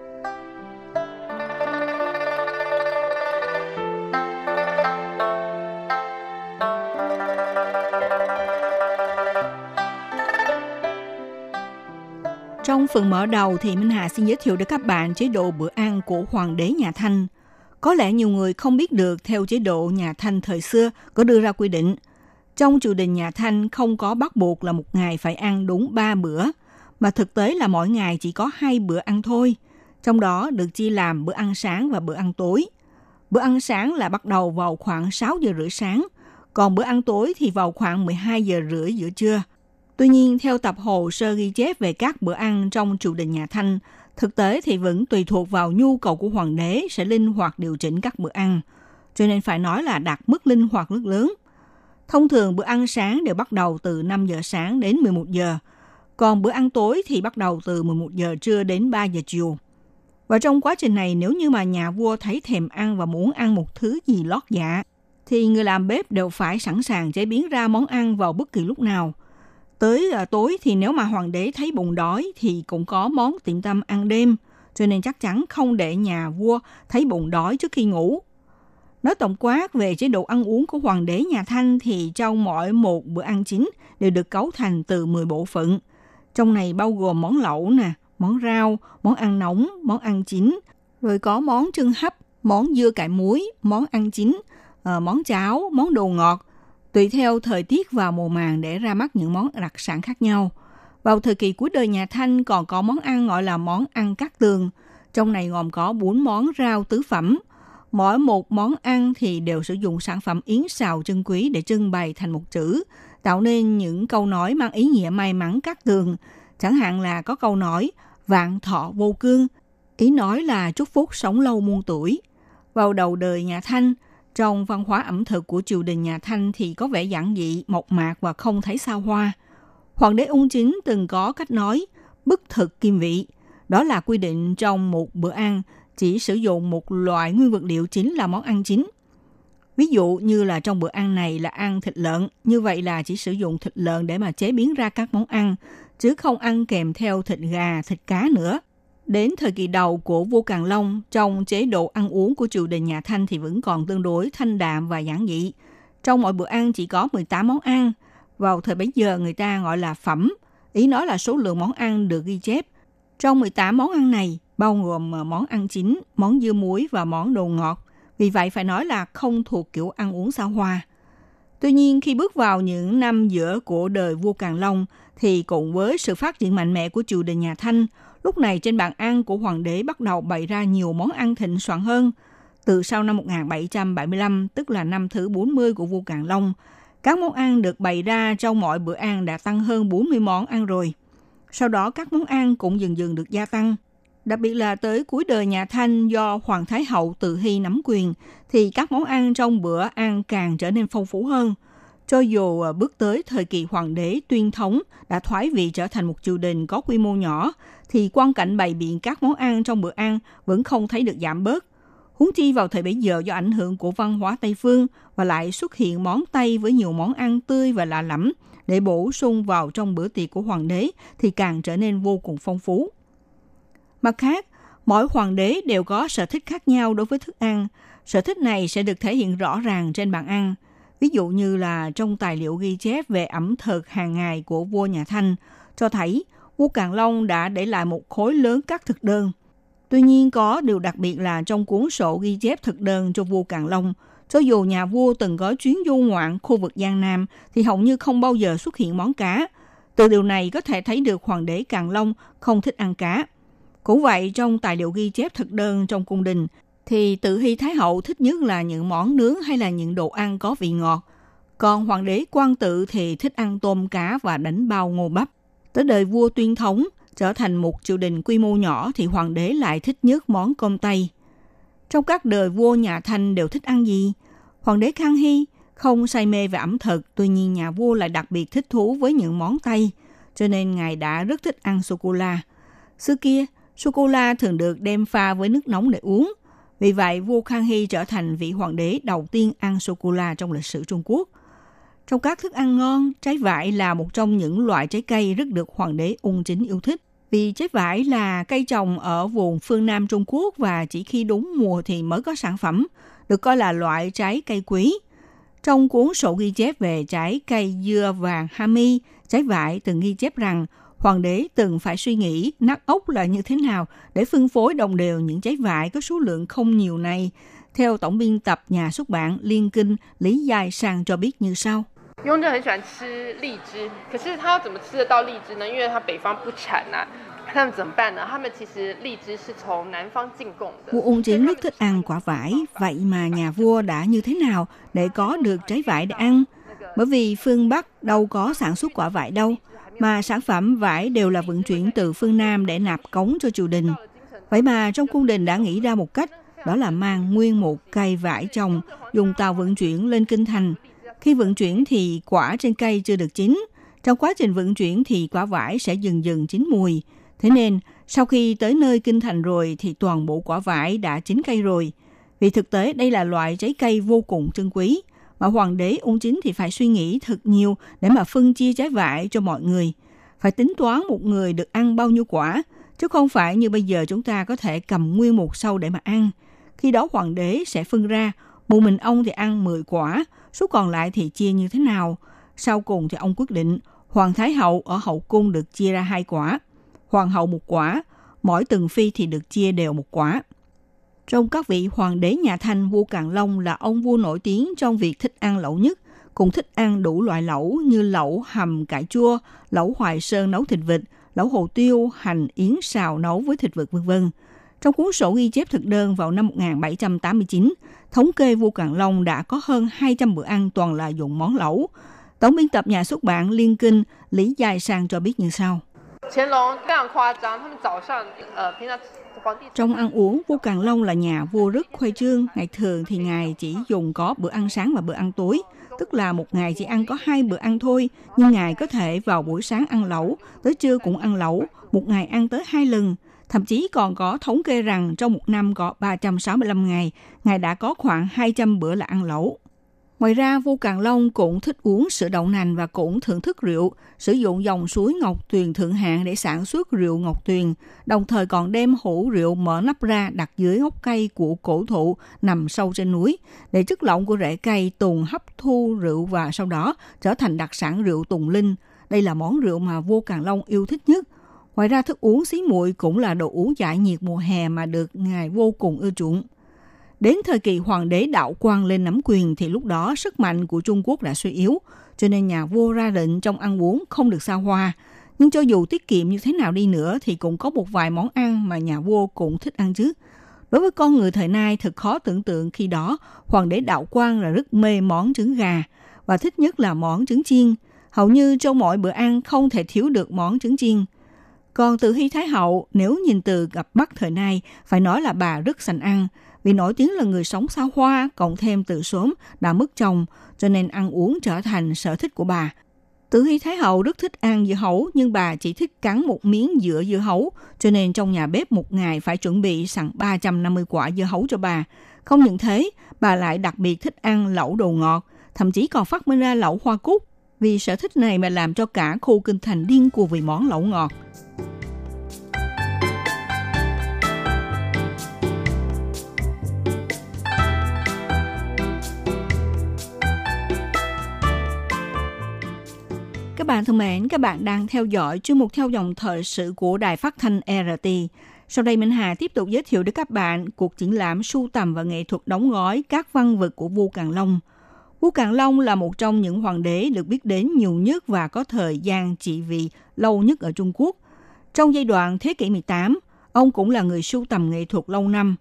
Phần mở đầu thì Minh Hà xin giới thiệu đến các bạn chế độ bữa ăn của hoàng đế nhà Thanh. Có lẽ nhiều người không biết được theo chế độ nhà Thanh thời xưa có đưa ra quy định. Trong triều đình nhà Thanh không có bắt buộc là một ngày phải ăn đúng 3 bữa, mà thực tế là mỗi ngày chỉ có hai bữa ăn thôi. Trong đó được chia làm bữa ăn sáng và bữa ăn tối. Bữa ăn sáng là bắt đầu vào khoảng 6 giờ rưỡi sáng, còn bữa ăn tối thì vào khoảng 12 giờ rưỡi giữa trưa. Tuy nhiên, theo tập hồ sơ ghi chép về các bữa ăn trong triều đình nhà Thanh, thực tế thì vẫn tùy thuộc vào nhu cầu của hoàng đế sẽ linh hoạt điều chỉnh các bữa ăn, cho nên phải nói là đạt mức linh hoạt rất lớn. Thông thường bữa ăn sáng đều bắt đầu từ 5 giờ sáng đến 11 giờ, còn bữa ăn tối thì bắt đầu từ 11 giờ trưa đến 3 giờ chiều. Và trong quá trình này nếu như mà nhà vua thấy thèm ăn và muốn ăn một thứ gì lót dạ, thì người làm bếp đều phải sẵn sàng chế biến ra món ăn vào bất kỳ lúc nào – Tới à, tối thì nếu mà hoàng đế thấy bụng đói thì cũng có món tiệm tâm ăn đêm, cho nên chắc chắn không để nhà vua thấy bụng đói trước khi ngủ. Nói tổng quát về chế độ ăn uống của hoàng đế nhà Thanh thì trong mỗi một bữa ăn chính đều được cấu thành từ 10 bộ phận. Trong này bao gồm món lẩu nè, món rau, món ăn nóng, món ăn chín, rồi có món trưng hấp, món dưa cải muối, món ăn chín, ờ, món cháo, món đồ ngọt, tùy theo thời tiết và mùa màng để ra mắt những món đặc sản khác nhau. Vào thời kỳ cuối đời nhà Thanh còn có món ăn gọi là món ăn cát tường. Trong này gồm có 4 món rau tứ phẩm. Mỗi một món ăn thì đều sử dụng sản phẩm yến xào chân quý để trưng bày thành một chữ, tạo nên những câu nói mang ý nghĩa may mắn cát tường. Chẳng hạn là có câu nói vạn thọ vô cương, ý nói là chúc phúc sống lâu muôn tuổi. Vào đầu đời nhà Thanh, trong văn hóa ẩm thực của triều đình nhà Thanh thì có vẻ giản dị, mộc mạc và không thấy xa hoa. Hoàng đế ung chính từng có cách nói bức thực kim vị. Đó là quy định trong một bữa ăn chỉ sử dụng một loại nguyên vật liệu chính là món ăn chính. Ví dụ như là trong bữa ăn này là ăn thịt lợn, như vậy là chỉ sử dụng thịt lợn để mà chế biến ra các món ăn, chứ không ăn kèm theo thịt gà, thịt cá nữa. Đến thời kỳ đầu của vua Càn Long, trong chế độ ăn uống của triều đình nhà Thanh thì vẫn còn tương đối thanh đạm và giản dị. Trong mỗi bữa ăn chỉ có 18 món ăn. Vào thời bấy giờ người ta gọi là phẩm, ý nói là số lượng món ăn được ghi chép. Trong 18 món ăn này, bao gồm ờ, món ăn chính, món dưa muối và món đồ ngọt. Vì vậy phải nói là không thuộc kiểu ăn uống xa hoa. Tuy nhiên khi bước vào những năm giữa của đời vua Càn Long thì cùng với sự phát triển mạnh mẽ của triều đình nhà Thanh, lúc này trên bàn ăn của hoàng đế bắt đầu bày ra nhiều món ăn thịnh soạn hơn. Từ sau năm 1775, tức là năm thứ 40 của vua Càn Long, các món ăn được bày ra trong mọi bữa ăn đã tăng hơn 40 món ăn rồi. Sau đó các món ăn cũng dần dần được gia tăng. Đặc biệt là tới cuối đời nhà Thanh do Hoàng Thái Hậu Từ Hy nắm quyền, thì các món ăn trong bữa ăn càng trở nên phong phú hơn. Cho dù ờ, bước tới thời kỳ hoàng đế tuyên thống đã thoái vị trở thành một triều đình có quy mô nhỏ, thì quan cảnh bày biện các món ăn trong bữa ăn vẫn không thấy được giảm bớt. Huống chi vào thời bấy giờ do ảnh hưởng của văn hóa Tây phương và lại xuất hiện món Tây với nhiều món ăn tươi và lạ lẫm để bổ sung vào trong bữa tiệc của hoàng đế thì càng trở nên vô cùng phong phú. Mặt khác, mỗi hoàng đế đều có sở thích khác nhau đối với thức ăn. Sở thích này sẽ được thể hiện rõ ràng trên bàn ăn. Ví dụ như là trong tài liệu ghi chép về ẩm thực hàng ngày của vua nhà Thanh, cho thấy vua Càn Long đã để lại một khối lớn các thực đơn. Tuy nhiên có điều đặc biệt là trong cuốn sổ ghi chép thực đơn cho vua Càn Long, cho dù nhà vua từng có chuyến du ngoạn khu vực Giang Nam thì hầu như không bao giờ xuất hiện món cá. Từ điều này có thể thấy được hoàng đế Càn Long không thích ăn cá. Cũng vậy, trong tài liệu ghi chép thực đơn trong cung đình, thì tự hy Thái Hậu thích nhất là những món nướng hay là những đồ ăn có vị ngọt. Còn hoàng đế quan tự thì thích ăn tôm cá và đánh bao ngô bắp. Tới đời vua tuyên thống, trở thành một triều đình quy mô nhỏ thì hoàng đế lại thích nhất món cơm tây. Trong các đời vua nhà Thanh đều thích ăn gì? Hoàng đế Khang Hy không say mê về ẩm thực, tuy nhiên nhà vua lại đặc biệt thích thú với những món Tây, cho nên ngài đã rất thích ăn sô-cô-la. Xưa kia, sô-cô-la thường được đem pha với nước nóng để uống. Vì vậy, vua Khang Hy trở thành vị hoàng đế đầu tiên ăn sô-cô-la trong lịch sử Trung Quốc. Trong các thức ăn ngon, trái vải là một trong những loại trái cây rất được hoàng đế ung chính yêu thích. Vì trái vải là cây trồng ở vùng phương Nam Trung Quốc và chỉ khi đúng mùa thì mới có sản phẩm, được coi là loại trái cây quý. Trong cuốn sổ ghi chép về trái cây dưa vàng hami, trái vải từng ghi chép rằng hoàng đế từng phải suy nghĩ nát ốc là như thế nào để phân phối đồng đều những trái vải có số lượng không nhiều này. Theo tổng biên tập nhà xuất bản Liên Kinh Lý Giai Sang cho biết như sau. 雍正很喜欢吃荔枝，可是他要怎么吃得到荔枝呢？因为他北方不产呐、他们怎么办呢？他们其实荔枝是从南方进贡的。 Vua Ung Chính rất thích ăn quả vải, vậy mà nhà vua đã như thế nào để có được trái vải để ăn? Bởi vì phương Bắc đâu có sản xuất quả vải đâu, mà sản phẩm vải đều là vận chuyển từ phương Nam để nạp cống cho triều đình. Vậy mà trong cung đình đã nghĩ ra một cách, đó là mang nguyên một cây vải trồng, dùng tàu vận chuyển lên kinh thành. Khi vận chuyển thì quả trên cây chưa được chín. Trong quá trình vận chuyển thì quả vải sẽ dần dần chín mùi. Thế nên, sau khi tới nơi kinh thành rồi thì toàn bộ quả vải đã chín cây rồi. Vì thực tế đây là loại trái cây vô cùng trân quý, mà hoàng đế ung chính thì phải suy nghĩ thật nhiều để mà phân chia trái vải cho mọi người. Phải tính toán một người được ăn bao nhiêu quả, chứ không phải như bây giờ chúng ta có thể cầm nguyên một sâu để mà ăn. Khi đó hoàng đế sẽ phân ra, một mình ông thì ăn 10 quả, số còn lại thì chia như thế nào. Sau cùng thì ông quyết định, Hoàng Thái Hậu ở hậu cung được chia ra hai quả, Hoàng hậu một quả, mỗi từng phi thì được chia đều một quả. Trong các vị hoàng đế nhà Thanh, vua Càn Long là ông vua nổi tiếng trong việc thích ăn lẩu nhất, cũng thích ăn đủ loại lẩu như lẩu hầm cải chua, lẩu hoài sơn nấu thịt vịt, lẩu hồ tiêu, hành yến xào nấu với thịt vịt vân vân. Trong cuốn sổ ghi chép thực đơn vào năm 1789, thống kê vua Càn Long đã có hơn 200 bữa ăn toàn là dùng món lẩu. Tổng biên tập nhà xuất bản Liên Kinh Lý Giai Sang cho biết như sau. Trong ăn uống, vua Càng Long là nhà vua rất khuê trương. Ngày thường thì ngài chỉ dùng có bữa ăn sáng và bữa ăn tối. Tức là một ngày chỉ ăn có hai bữa ăn thôi, nhưng ngài có thể vào buổi sáng ăn lẩu, tới trưa cũng ăn lẩu, một ngày ăn tới hai lần. Thậm chí còn có thống kê rằng trong một năm có 365 ngày, ngài đã có khoảng 200 bữa là ăn lẩu. Ngoài ra, vua Càn Long cũng thích uống sữa đậu nành và cũng thưởng thức rượu, sử dụng dòng suối Ngọc Tuyền Thượng Hạng để sản xuất rượu Ngọc Tuyền, đồng thời còn đem hũ rượu mở nắp ra đặt dưới gốc cây của cổ thụ nằm sâu trên núi, để chất lỏng của rễ cây tùng hấp thu rượu và sau đó trở thành đặc sản rượu Tùng Linh. Đây là món rượu mà vua Càn Long yêu thích nhất. Ngoài ra thức uống xí muội cũng là đồ uống giải nhiệt mùa hè mà được ngài vô cùng ưa chuộng. Đến thời kỳ hoàng đế đạo quang lên nắm quyền thì lúc đó sức mạnh của Trung Quốc đã suy yếu, cho nên nhà vua ra lệnh trong ăn uống không được xa hoa. Nhưng cho dù tiết kiệm như thế nào đi nữa thì cũng có một vài món ăn mà nhà vua cũng thích ăn chứ. Đối với con người thời nay thật khó tưởng tượng khi đó hoàng đế đạo quang là rất mê món trứng gà và thích nhất là món trứng chiên. Hầu như trong mọi bữa ăn không thể thiếu được món trứng chiên. Còn từ Hy Thái Hậu, nếu nhìn từ gặp mắt thời nay, phải nói là bà rất sành ăn, vì nổi tiếng là người sống xa hoa, cộng thêm từ sớm đã mất chồng, cho nên ăn uống trở thành sở thích của bà. Tử Hy Thái Hậu rất thích ăn dưa hấu, nhưng bà chỉ thích cắn một miếng giữa dưa hấu, cho nên trong nhà bếp một ngày phải chuẩn bị sẵn 350 quả dưa hấu cho bà. Không những thế, bà lại đặc biệt thích ăn lẩu đồ ngọt, thậm chí còn phát minh ra lẩu hoa cúc. Vì sở thích này mà làm cho cả khu kinh thành điên cuồng vì món lẩu ngọt. Bạn thân mến, các bạn đang theo dõi chuyên mục theo dòng thời sự của Đài Phát thanh RT. Sau đây Minh Hà tiếp tục giới thiệu đến các bạn cuộc triển lãm sưu tầm và nghệ thuật đóng gói các văn vật của vua Càng Long. Vua Càng Long là một trong những hoàng đế được biết đến nhiều nhất và có thời gian trị vì lâu nhất ở Trung Quốc. Trong giai đoạn thế kỷ 18, ông cũng là người sưu tầm nghệ thuật lâu năm.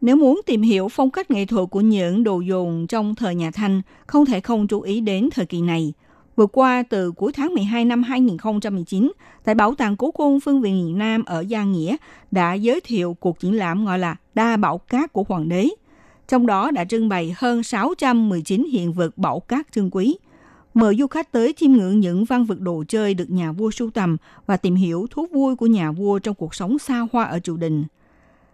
Nếu muốn tìm hiểu phong cách nghệ thuật của những đồ dùng trong thời nhà Thanh, không thể không chú ý đến thời kỳ này – Vừa qua, từ cuối tháng 12 năm 2019, tại Bảo tàng Cố cung Phương viện miền Nam ở Gia Nghĩa đã giới thiệu cuộc triển lãm gọi là Đa Bảo Cát của Hoàng đế. Trong đó đã trưng bày hơn 619 hiện vật bảo cát trân quý. Mời du khách tới chiêm ngưỡng những văn vật đồ chơi được nhà vua sưu tầm và tìm hiểu thú vui của nhà vua trong cuộc sống xa hoa ở triều đình.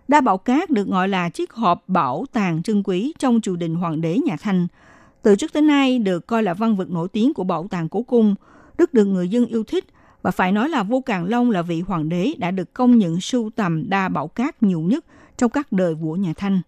Đa bảo cát được gọi là chiếc hộp bảo tàng trân quý trong triều đình hoàng đế nhà Thanh – từ trước tới nay được coi là văn vật nổi tiếng của bảo tàng cố cung, rất được người dân yêu thích và phải nói là vua Càng Long là vị hoàng đế đã được công nhận sưu tầm đa bảo cát nhiều nhất trong các đời vua nhà Thanh.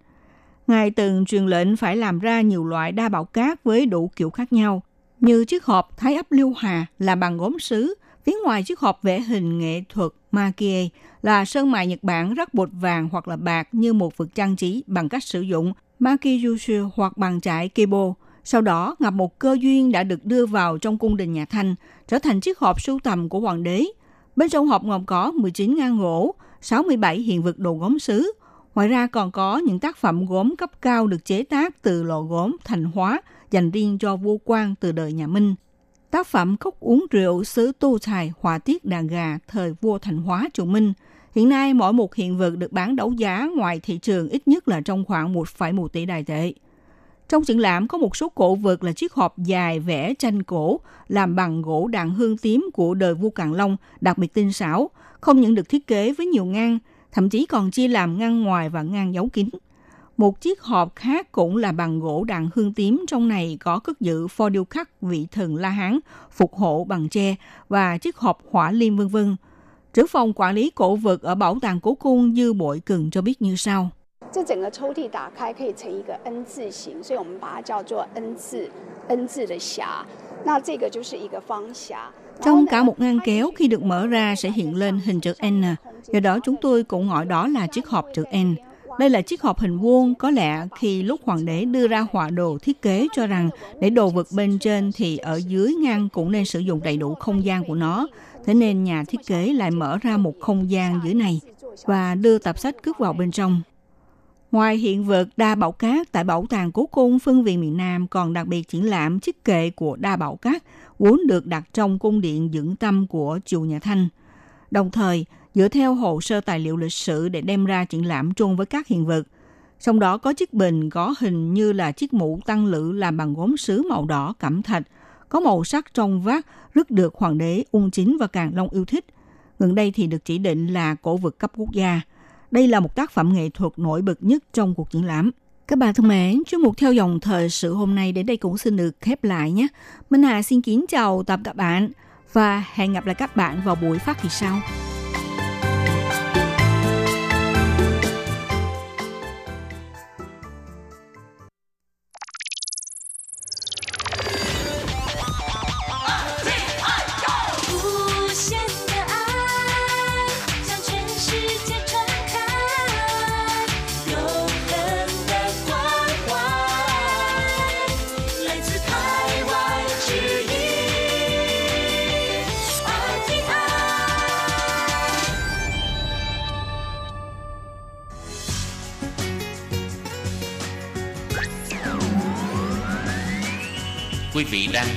Ngài từng truyền lệnh phải làm ra nhiều loại đa bảo cát với đủ kiểu khác nhau, như chiếc hộp thái ấp liêu hà là bằng gốm sứ, phía ngoài chiếc hộp vẽ hình nghệ thuật makie là sơn mài Nhật Bản rắc bột vàng hoặc là bạc như một vật trang trí bằng cách sử dụng makiyushu hoặc bằng trải kebo – sau đó, ngập một cơ duyên đã được đưa vào trong cung đình nhà Thanh, trở thành chiếc hộp sưu tầm của hoàng đế. Bên trong hộp ngọc có 19 ngang gỗ, 67 hiện vật đồ gốm sứ. Ngoài ra còn có những tác phẩm gốm cấp cao được chế tác từ lò gốm thành hóa dành riêng cho vua quan từ đời nhà Minh. Tác phẩm cốc uống rượu sứ tu tài họa tiết đàn gà thời vua thành hóa triều Minh. Hiện nay mỗi một hiện vật được bán đấu giá ngoài thị trường ít nhất là trong khoảng 1,1 tỷ đài tệ. Trong triển lãm có một số cổ vật là chiếc hộp dài vẽ tranh cổ làm bằng gỗ đàn hương tím của đời vua Càn Long đặc biệt tinh xảo, không những được thiết kế với nhiều ngăn, thậm chí còn chia làm ngăn ngoài và ngăn giấu kín. Một chiếc hộp khác cũng là bằng gỗ đàn hương tím trong này có cất giữ pho điêu khắc vị thần La Hán, phục hộ bằng tre và chiếc hộp hỏa liêm vân vân. Trưởng phòng quản lý cổ vật ở Bảo tàng Cố Cung Dư Bội Cần cho biết như sau. 这整个抽屉打开可以成一个 N 字形，所以我们把它叫做 N 字 N 字的匣。那这个就是一个方匣。 Trong cả một ngăn kéo khi được mở ra sẽ hiện lên hình chữ N. Do đó chúng tôi cũng gọi đó là chiếc hộp chữ N. Đây là chiếc hộp hình vuông, có lẽ khi lúc hoàng đế đưa ra họa đồ thiết kế cho rằng để đồ vật bên trên thì ở dưới ngăn cũng nên sử dụng đầy đủ không gian của nó. Thế nên nhà thiết kế lại mở ra một không gian dưới này và đưa tập sách cất vào bên trong. Ngoài hiện vật đa bảo cát tại Bảo tàng Cố cung phân viện miền Nam còn đặc biệt triển lãm chiếc kệ của đa bảo cát vốn được đặt trong cung điện dưỡng tâm của triều nhà Thanh. Đồng thời, dựa theo hồ sơ tài liệu lịch sử để đem ra triển lãm chung với các hiện vật. Trong đó có chiếc bình có hình như là chiếc mũ tăng lữ làm bằng gốm sứ màu đỏ cẩm thạch, có màu sắc trong vát rất được hoàng đế Ung Chính và Càng Long yêu thích. Gần đây thì được chỉ định là cổ vật cấp quốc gia – đây là một tác phẩm nghệ thuật nổi bật nhất trong cuộc triển lãm. Các bạn thân mến, chuyên mục theo dòng thời sự hôm nay đến đây cũng xin được khép lại nhé. Minh Hà xin kính chào tạm các bạn và hẹn gặp lại các bạn vào buổi phát kỳ sau.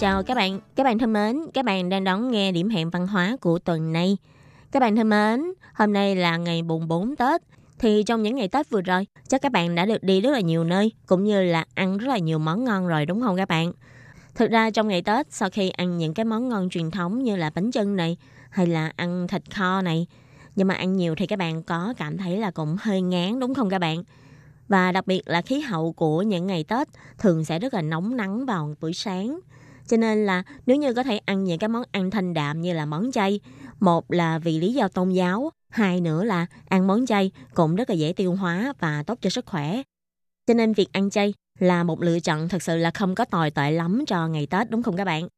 Chào các bạn. Các bạn thân mến, các bạn đang đón nghe điểm hẹn văn hóa của tuần này. Các bạn thân mến, hôm nay là ngày mùng 4 Tết. Thì trong những ngày Tết vừa rồi, chắc các bạn đã được đi rất là nhiều nơi, cũng như là ăn rất là nhiều món ngon rồi đúng không các bạn? Thực ra trong ngày Tết, sau khi ăn những cái món ngon truyền thống như là bánh chưng này, hay là ăn thịt kho này, nhưng mà ăn nhiều thì các bạn có cảm thấy là cũng hơi ngán đúng không các bạn? Và đặc biệt là khí hậu của những ngày Tết thường sẽ rất là nóng nắng vào buổi sáng. Cho nên là nếu như có thể ăn những cái món ăn thanh đạm như là món chay, một là vì lý do tôn giáo, hai nữa là ăn món chay cũng rất là dễ tiêu hóa và tốt cho sức khỏe. Cho nên việc ăn chay là một lựa chọn thật sự là không có tồi tệ lắm cho ngày Tết đúng không các bạn?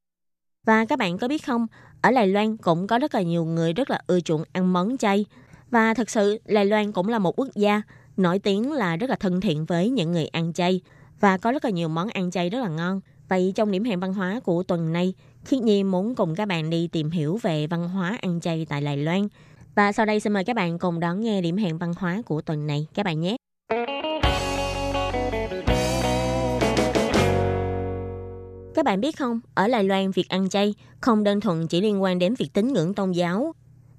Và các bạn có biết không, ở Đài Loan cũng có rất là nhiều người rất là ưa chuộng ăn món chay. Và thật sự Đài Loan cũng là một quốc gia nổi tiếng là rất là thân thiện với những người ăn chay và có rất là nhiều món ăn chay rất là ngon. Vậy trong điểm hẹn văn hóa của tuần này, Khiết Nhi muốn cùng các bạn đi tìm hiểu về văn hóa ăn chay tại Đài Loan. Và sau đây xin mời các bạn cùng đón nghe điểm hẹn văn hóa của tuần này các bạn nhé. Các bạn biết không, ở Đài Loan việc ăn chay không đơn thuần chỉ liên quan đến việc tín ngưỡng tôn giáo,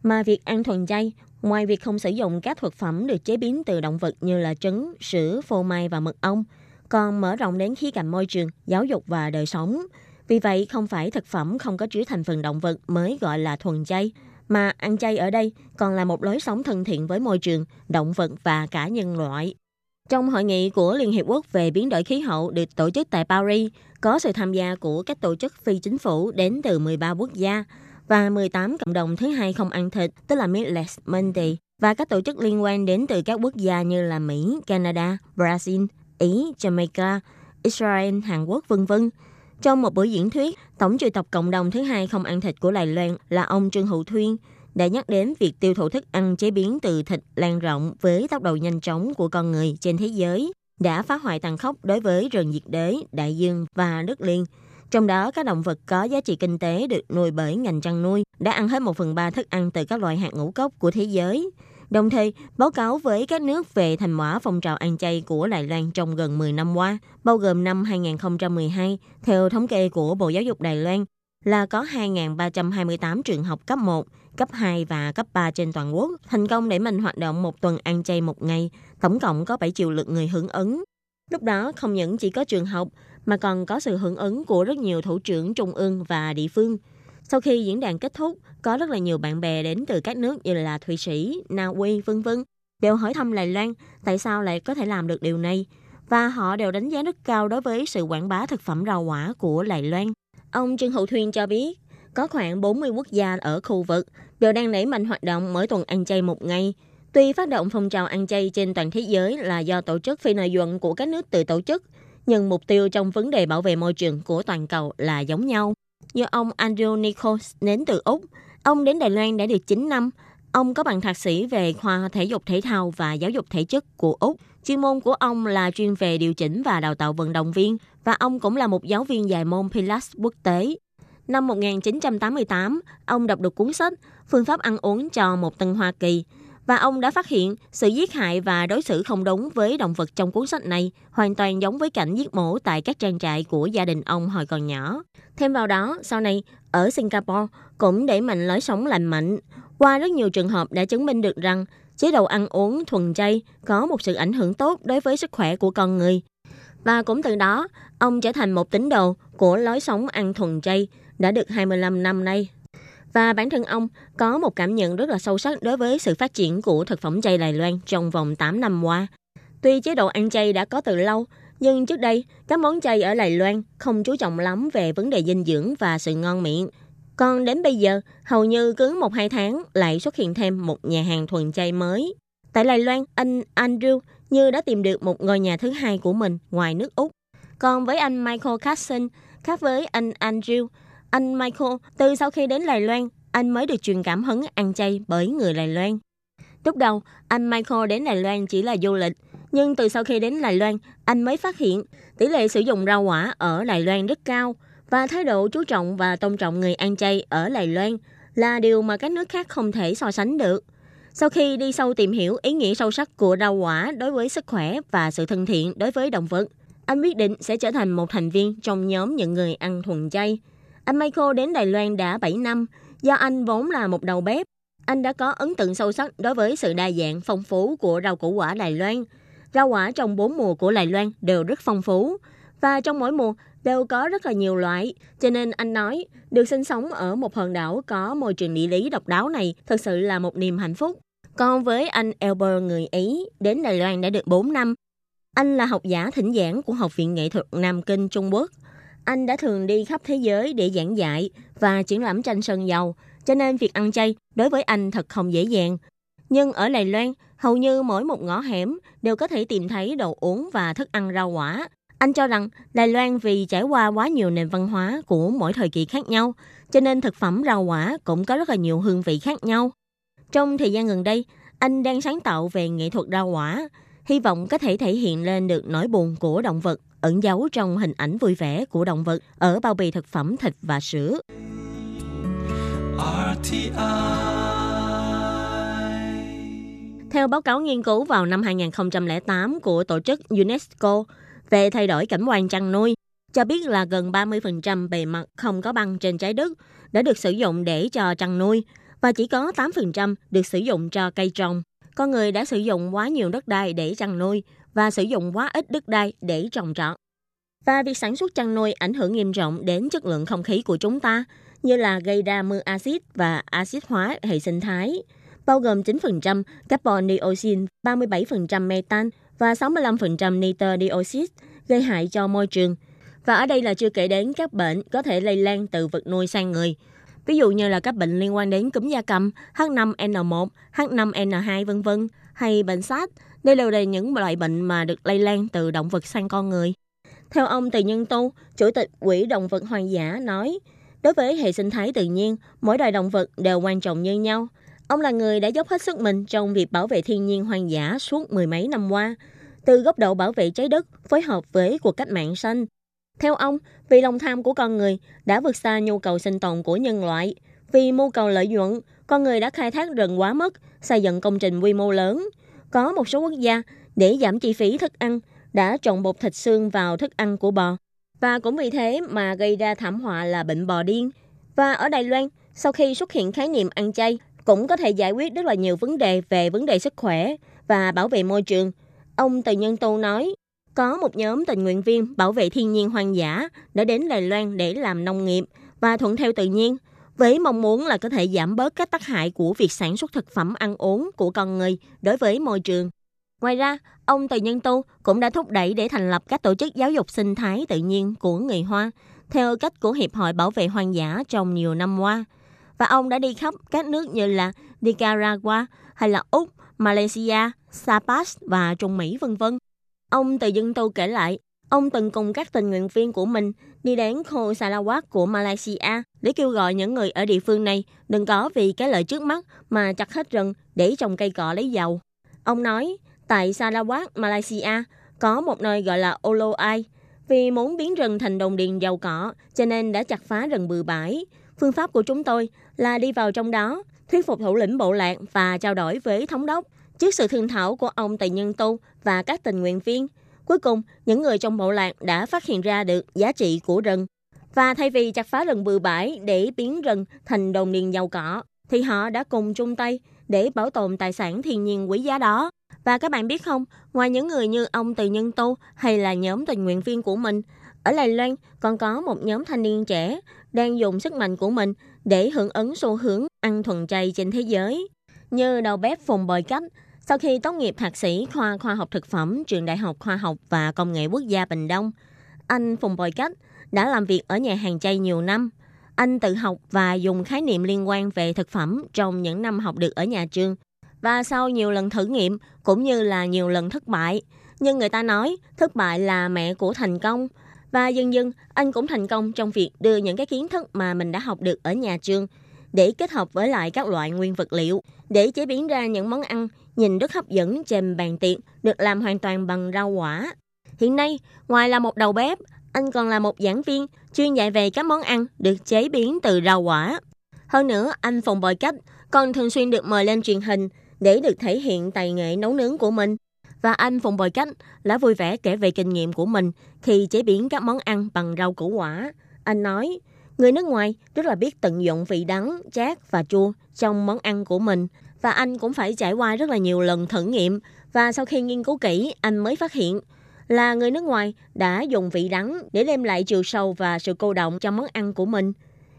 mà việc ăn thuần chay, ngoài việc không sử dụng các thực phẩm được chế biến từ động vật như là trứng, sữa, phô mai và mật ong, còn mở rộng đến khía cạnh môi trường, giáo dục và đời sống. Vì vậy, không phải thực phẩm không có chứa thành phần động vật mới gọi là thuần chay, mà ăn chay ở đây còn là một lối sống thân thiện với môi trường, động vật và cả nhân loại. Trong hội nghị của Liên Hiệp Quốc về biến đổi khí hậu được tổ chức tại Paris, có sự tham gia của các tổ chức phi chính phủ đến từ 13 quốc gia và 18 cộng đồng thứ hai không ăn thịt, tức là Meatless Monday, và các tổ chức liên quan đến từ các quốc gia như là Mỹ, Canada, Brazil, Ý, Jamaica, Israel, Hàn Quốc, vân vân. Trong một buổi diễn thuyết, Tổng triệu tập cộng đồng thứ hai không ăn thịt của Đài Loan là ông Trương Hữu Thuyên đã nhắc đến việc tiêu thụ thức ăn chế biến từ thịt lan rộng với tốc độ nhanh chóng của con người trên thế giới đã phá hoại tàn khốc đối với rừng nhiệt đới, đại dương và đất liền. Trong đó, các động vật có giá trị kinh tế được nuôi bởi ngành chăn nuôi đã ăn hết một phần ba thức ăn từ các loại hạt ngũ cốc của thế giới. Đồng thời, báo cáo với các nước về thành quả phong trào ăn chay của Đài Loan trong gần 10 năm qua, bao gồm năm 2012, theo thống kê của Bộ Giáo dục Đài Loan, là có 2.328 trường học cấp 1, cấp 2 và cấp 3 trên toàn quốc thành công đẩy mạnh hoạt động một tuần ăn chay một ngày, tổng cộng có 7 triệu lượt người hưởng ứng. Lúc đó không những chỉ có trường học mà còn có sự hưởng ứng của rất nhiều thủ trưởng trung ương và địa phương. Sau khi diễn đàn kết thúc, có rất là nhiều bạn bè đến từ các nước như là Thụy Sĩ, Na Uy, vân vân đều hỏi thăm Đài Loan tại sao lại có thể làm được điều này và họ đều đánh giá rất cao đối với sự quảng bá thực phẩm rau quả của Đài Loan. Ông Trương Hữu Thuyên cho biết, có khoảng 40 quốc gia ở khu vực đều đang đẩy mạnh hoạt động mỗi tuần ăn chay một ngày. Tuy phát động phong trào ăn chay trên toàn thế giới là do tổ chức phi lợi nhuận của các nước tự tổ chức, nhưng mục tiêu trong vấn đề bảo vệ môi trường của toàn cầu là giống nhau. Như ông Andrew Nichols đến từ Úc, ông đến Đài Loan đã được 9 năm. Ông có bằng thạc sĩ về khoa thể dục thể thao và giáo dục thể chất của Úc. Chuyên môn của ông là chuyên về điều chỉnh và đào tạo vận động viên và ông cũng là một giáo viên dạy môn Pilates quốc tế. Năm 1988, ông đọc được cuốn sách Phương pháp ăn uống cho một tân Hoa Kỳ và ông đã phát hiện sự giết hại và đối xử không đúng với động vật trong cuốn sách này hoàn toàn giống với cảnh giết mổ tại các trang trại của gia đình ông hồi còn nhỏ. Thêm vào đó, sau này, ở Singapore cũng đẩy mạnh lối sống lành mạnh. Qua rất nhiều trường hợp đã chứng minh được rằng chế độ ăn uống thuần chay có một sự ảnh hưởng tốt đối với sức khỏe của con người. Và cũng từ đó, ông trở thành một tín đồ của lối sống ăn thuần chay đã được 25 năm nay. Và bản thân ông có một cảm nhận rất là sâu sắc đối với sự phát triển của thực phẩm chay Đài Loan trong vòng 8 năm qua. Tuy chế độ ăn chay đã có từ lâu, nhưng trước đây các món chay ở Đài Loan không chú trọng lắm về vấn đề dinh dưỡng và sự ngon miệng. Còn đến bây giờ, hầu như cứ một hai tháng lại xuất hiện thêm một nhà hàng thuần chay mới. Tại Đài Loan, anh Andrew như đã tìm được một ngôi nhà thứ hai của mình ngoài nước Úc. Còn với anh Michael Carson, khác với anh Andrew, anh Michael, từ sau khi đến Đài Loan, anh mới được truyền cảm hứng ăn chay bởi người Đài Loan. Lúc đầu, anh Michael đến Đài Loan chỉ là du lịch, nhưng từ sau khi đến Đài Loan, anh mới phát hiện tỷ lệ sử dụng rau quả ở Đài Loan rất cao và thái độ chú trọng và tôn trọng người ăn chay ở Đài Loan là điều mà các nước khác không thể so sánh được. Sau khi đi sâu tìm hiểu ý nghĩa sâu sắc của rau quả đối với sức khỏe và sự thân thiện đối với động vật, anh quyết định sẽ trở thành một thành viên trong nhóm những người ăn thuần chay. Anh Michael đến Đài Loan đã 7 năm, do anh vốn là một đầu bếp. Anh đã có ấn tượng sâu sắc đối với sự đa dạng phong phú của rau củ quả Đài Loan. Rau quả trong bốn mùa của Đài Loan đều rất phong phú, và trong mỗi mùa đều có rất là nhiều loại. Cho nên anh nói, được sinh sống ở một hòn đảo có môi trường địa lý độc đáo này thật sự là một niềm hạnh phúc. Còn với anh Elber người Ý, đến Đài Loan đã được 4 năm. Anh là học giả thỉnh giảng của Học viện Nghệ thuật Nam Kinh Trung Quốc. Anh đã thường đi khắp thế giới để giảng dạy và triển lãm tranh sơn dầu, cho nên việc ăn chay đối với anh thật không dễ dàng. Nhưng ở Đài Loan, hầu như mỗi một ngõ hẻm đều có thể tìm thấy đồ uống và thức ăn rau quả. Anh cho rằng Đài Loan vì trải qua quá nhiều nền văn hóa của mỗi thời kỳ khác nhau, cho nên thực phẩm rau quả cũng có rất là nhiều hương vị khác nhau. Trong thời gian gần đây, anh đang sáng tạo về nghệ thuật rau quả, hy vọng có thể thể hiện lên được nỗi buồn của động vật ẩn giấu trong hình ảnh vui vẻ của động vật ở bao bì thực phẩm thịt và sữa. Theo báo cáo nghiên cứu vào năm 2008 của tổ chức UNESCO về thay đổi cảnh quan chăn nuôi, cho biết là gần 30% bề mặt không có băng trên trái đất đã được sử dụng để cho chăn nuôi và chỉ có 8% được sử dụng cho cây trồng. Con người đã sử dụng quá nhiều đất đai để chăn nuôi và sử dụng quá ít đất đai để trồng trọt. Và việc sản xuất chăn nuôi ảnh hưởng nghiêm trọng đến chất lượng không khí của chúng ta, như là gây ra mưa axit và axit hóa hệ sinh thái, bao gồm 9% carbon dioxide, 37% metan và 65% nitơ dioxide gây hại cho môi trường. Và ở đây là chưa kể đến các bệnh có thể lây lan từ vật nuôi sang người. Ví dụ như là các bệnh liên quan đến cúm da cầm, H5N1, H5N2 vân vân hay bệnh SARS. Đây đều là những loại bệnh mà được lây lan từ động vật sang con người. Theo ông Từ Nhân Tu, Chủ tịch Quỹ Động vật Hoang dã nói, đối với hệ sinh thái tự nhiên, mỗi loài động vật đều quan trọng như nhau. Ông là người đã dốc hết sức mình trong việc bảo vệ thiên nhiên hoang dã suốt mười mấy năm qua, từ góc độ bảo vệ trái đất phối hợp với cuộc cách mạng xanh. Theo ông, vì lòng tham của con người đã vượt xa nhu cầu sinh tồn của nhân loại. Vì mưu cầu lợi nhuận, con người đã khai thác rừng quá mức, xây dựng công trình quy mô lớn. Có một số quốc gia, để giảm chi phí thức ăn, đã trộn bột thịt xương vào thức ăn của bò. Và cũng vì thế mà gây ra thảm họa là bệnh bò điên. Và ở Đài Loan, sau khi xuất hiện khái niệm ăn chay, cũng có thể giải quyết rất là nhiều vấn đề về vấn đề sức khỏe và bảo vệ môi trường. Ông Từ Nhân Tô nói, có một nhóm tình nguyện viên bảo vệ thiên nhiên hoang dã đã đến Đài Loan để làm nông nghiệp và thuận theo tự nhiên, với mong muốn là có thể giảm bớt các tác hại của việc sản xuất thực phẩm ăn uống của con người đối với môi trường. Ngoài ra, ông Từ Nhân Tu cũng đã thúc đẩy để thành lập các tổ chức giáo dục sinh thái tự nhiên của người Hoa theo cách của Hiệp hội Bảo vệ Hoang dã trong nhiều năm qua. Và ông đã đi khắp các nước như là Nicaragua hay là Úc, Malaysia, Sapas và Trung Mỹ vân vân. Ông Từ Dân Tu kể lại, ông từng cùng các tình nguyện viên của mình đi đến khu Sarawak của Malaysia để kêu gọi những người ở địa phương này đừng có vì cái lợi trước mắt mà chặt hết rừng để trồng cây cọ lấy dầu. Ông nói, tại Sarawak, Malaysia, có một nơi gọi là Oloai. Vì muốn biến rừng thành đồng điền giàu cỏ, cho nên đã chặt phá rừng bừa bãi. Phương pháp của chúng tôi là đi vào trong đó, thuyết phục thủ lĩnh bộ lạc và trao đổi với thống đốc. Trước sự thương thảo của ông Tề Nhân Tu và các tình nguyện viên, cuối cùng những người trong bộ lạc đã phát hiện ra được giá trị của rừng. Và thay vì chặt phá rừng bừa bãi để biến rừng thành đồng điền giàu cỏ, thì họ đã cùng chung tay để bảo tồn tài sản thiên nhiên quý giá đó. Và các bạn biết không, ngoài những người như ông Từ Nhân Tu hay là nhóm tình nguyện viên của mình, ở Lai Loan còn có một nhóm thanh niên trẻ đang dùng sức mạnh của mình để hưởng ứng xu hướng ăn thuần chay trên thế giới. Như đầu bếp Phùng Bồi Cách, sau khi tốt nghiệp thạc sĩ khoa khoa học thực phẩm trường Đại học Khoa học và Công nghệ Quốc gia Bình Đông, anh Phùng Bồi Cách đã làm việc ở nhà hàng chay nhiều năm. Anh tự học và dùng khái niệm liên quan về thực phẩm trong những năm học được ở nhà trường. Và sau nhiều lần thử nghiệm cũng như là nhiều lần thất bại, nhưng người ta nói thất bại là mẹ của thành công. Và dần dần, anh cũng thành công trong việc đưa những cái kiến thức mà mình đã học được ở nhà trường để kết hợp với lại các loại nguyên vật liệu để chế biến ra những món ăn nhìn rất hấp dẫn trên bàn tiệc được làm hoàn toàn bằng rau quả. Hiện nay, ngoài là một đầu bếp, anh còn là một giảng viên chuyên dạy về các món ăn được chế biến từ rau quả. Hơn nữa, anh Phùng Bội Cách còn thường xuyên được mời lên truyền hình để được thể hiện tài nghệ nấu nướng của mình. Và anh Phùng Bội Cách đã vui vẻ kể về kinh nghiệm của mình khi chế biến các món ăn bằng rau củ quả. Anh nói, người nước ngoài rất là biết tận dụng vị đắng, chát và chua trong món ăn của mình. Và anh cũng phải trải qua rất là nhiều lần thử nghiệm. Và sau khi nghiên cứu kỹ, anh mới phát hiện là người nước ngoài đã dùng vị đắng để đem lại chiều sâu và sự cô động cho món ăn của mình.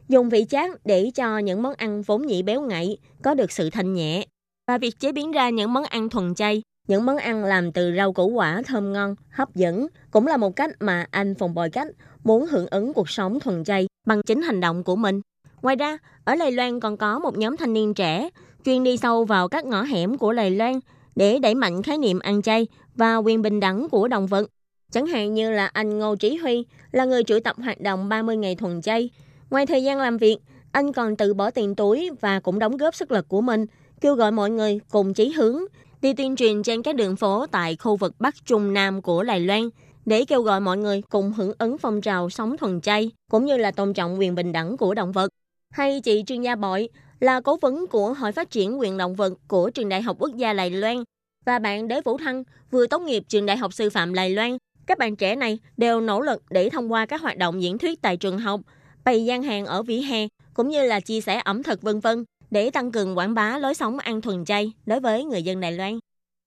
Dùng vị chát để cho những món ăn vốn nhị béo ngậy có được sự thanh nhẹ. Và việc chế biến ra những món ăn thuần chay, những món ăn làm từ rau củ quả thơm ngon, hấp dẫn cũng là một cách mà anh Phùng Bồi Cách muốn hưởng ứng cuộc sống thuần chay bằng chính hành động của mình. Ngoài ra, ở Lài Loan còn có một nhóm thanh niên trẻ chuyên đi sâu vào các ngõ hẻm của Lài Loan để đẩy mạnh khái niệm ăn chay và quyền bình đẳng của động vật. Chẳng hạn như là anh Ngô Trí Huy là người chủ tập hoạt động 30 ngày thuần chay. Ngoài thời gian làm việc, anh còn tự bỏ tiền túi và cũng đóng góp sức lực của mình, kêu gọi mọi người cùng chí hướng đi tuyên truyền trên các đường phố tại khu vực Bắc Trung Nam của Đài Loan để kêu gọi mọi người cùng hưởng ứng phong trào sống thuần chay cũng như là tôn trọng quyền bình đẳng của động vật. Hay chị Trương Gia Bội là cố vấn của Hội Phát triển quyền động vật của Trường Đại học Quốc gia Đài Loan và bạn Đế Vũ Thăng vừa tốt nghiệp Trường Đại học Sư phạm Đài Loan. Các bạn trẻ này đều nỗ lực để thông qua các hoạt động diễn thuyết tại trường học, bày gian hàng ở vỉa hè, cũng như là chia sẻ ẩm thực vân vân để tăng cường quảng bá lối sống ăn thuần chay đối với người dân Đài Loan.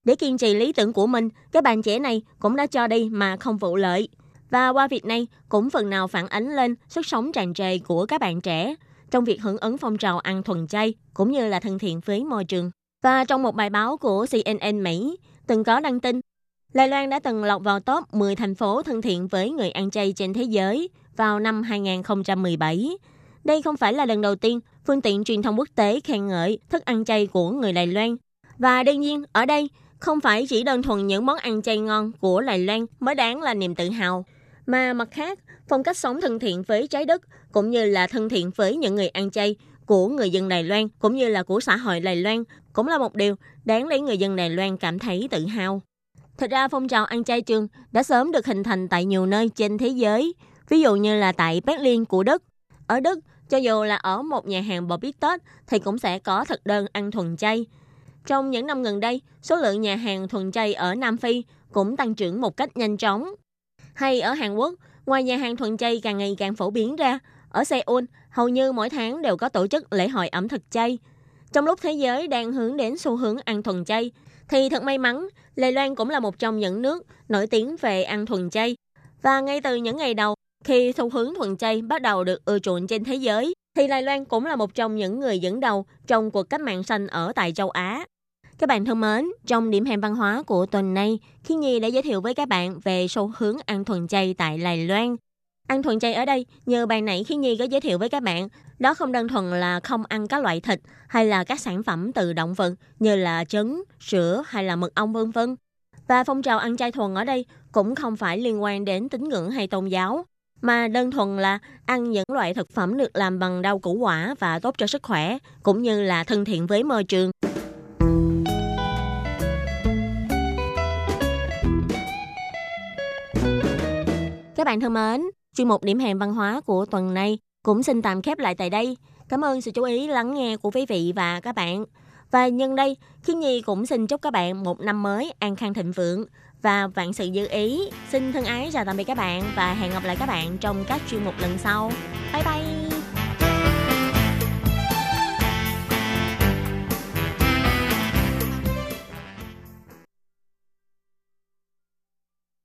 Để kiên trì lý tưởng của mình, các bạn trẻ này cũng đã cho đi mà không vụ lợi. Và qua việc này cũng phần nào phản ánh lên sức sống tràn trề của các bạn trẻ trong việc hưởng ứng phong trào ăn thuần chay cũng như là thân thiện với môi trường. Và trong một bài báo của CNN Mỹ từng có đăng tin, Đài Loan đã từng lọt vào top 10 thành phố thân thiện với người ăn chay trên thế giới vào năm 2017. Đây không phải là lần đầu tiên phương tiện truyền thông quốc tế khen ngợi thức ăn chay của người Đài Loan. Và đương nhiên, ở đây không phải chỉ đơn thuần những món ăn chay ngon của Đài Loan mới đáng là niềm tự hào, mà mặt khác, phong cách sống thân thiện với trái đất cũng như là thân thiện với những người ăn chay của người dân Đài Loan cũng như là của xã hội Đài Loan cũng là một điều đáng lấy người dân Đài Loan cảm thấy tự hào. Thật ra phong trào ăn chay trường đã sớm được hình thành tại nhiều nơi trên thế giới, ví dụ như là tại Berlin của Đức. Ở Đức, cho dù là ở một nhà hàng bò bít tết thì cũng sẽ có thực đơn ăn thuần chay. Trong những năm gần đây, số lượng nhà hàng thuần chay ở Nam Phi cũng tăng trưởng một cách nhanh chóng. Hay ở Hàn Quốc, ngoài nhà hàng thuần chay càng ngày càng phổ biến ra, ở Seoul hầu như mỗi tháng đều có tổ chức lễ hội ẩm thực chay. Trong lúc thế giới đang hướng đến xu hướng ăn thuần chay, thì thật may mắn, Đài Loan cũng là một trong những nước nổi tiếng về ăn thuần chay. Và ngay từ những ngày đầu, khi xu hướng thuần chay bắt đầu được ưa chuộng trên thế giới, thì Đài Loan cũng là một trong những người dẫn đầu trong cuộc cách mạng xanh ở tại châu Á. Các bạn thân mến, trong điểm hẹn văn hóa của tuần này, Khi Nhi đã giới thiệu với các bạn về xu hướng ăn thuần chay tại Đài Loan. Ăn thuần chay ở đây, như bài nãy Khi Nhi có giới thiệu với các bạn, đó không đơn thuần là không ăn các loại thịt hay là các sản phẩm từ động vật như là trứng, sữa hay là mật ong vân vân. Và phong trào ăn chay thuần ở đây cũng không phải liên quan đến tín ngưỡng hay tôn giáo, mà đơn thuần là ăn những loại thực phẩm được làm bằng rau củ quả và tốt cho sức khỏe, cũng như là thân thiện với môi trường. Các bạn thân mến, chuyên mục điểm hẹn văn hóa của tuần này cũng xin tạm khép lại tại đây. Cảm ơn sự chú ý lắng nghe của quý vị và các bạn. Và nhân đây, Khiến Nhi cũng xin chúc các bạn một năm mới an khang thịnh vượng và vạn sự như ý. Xin thân ái chào tạm biệt các bạn và hẹn gặp lại các bạn trong các chuyên mục lần sau. Bye bye!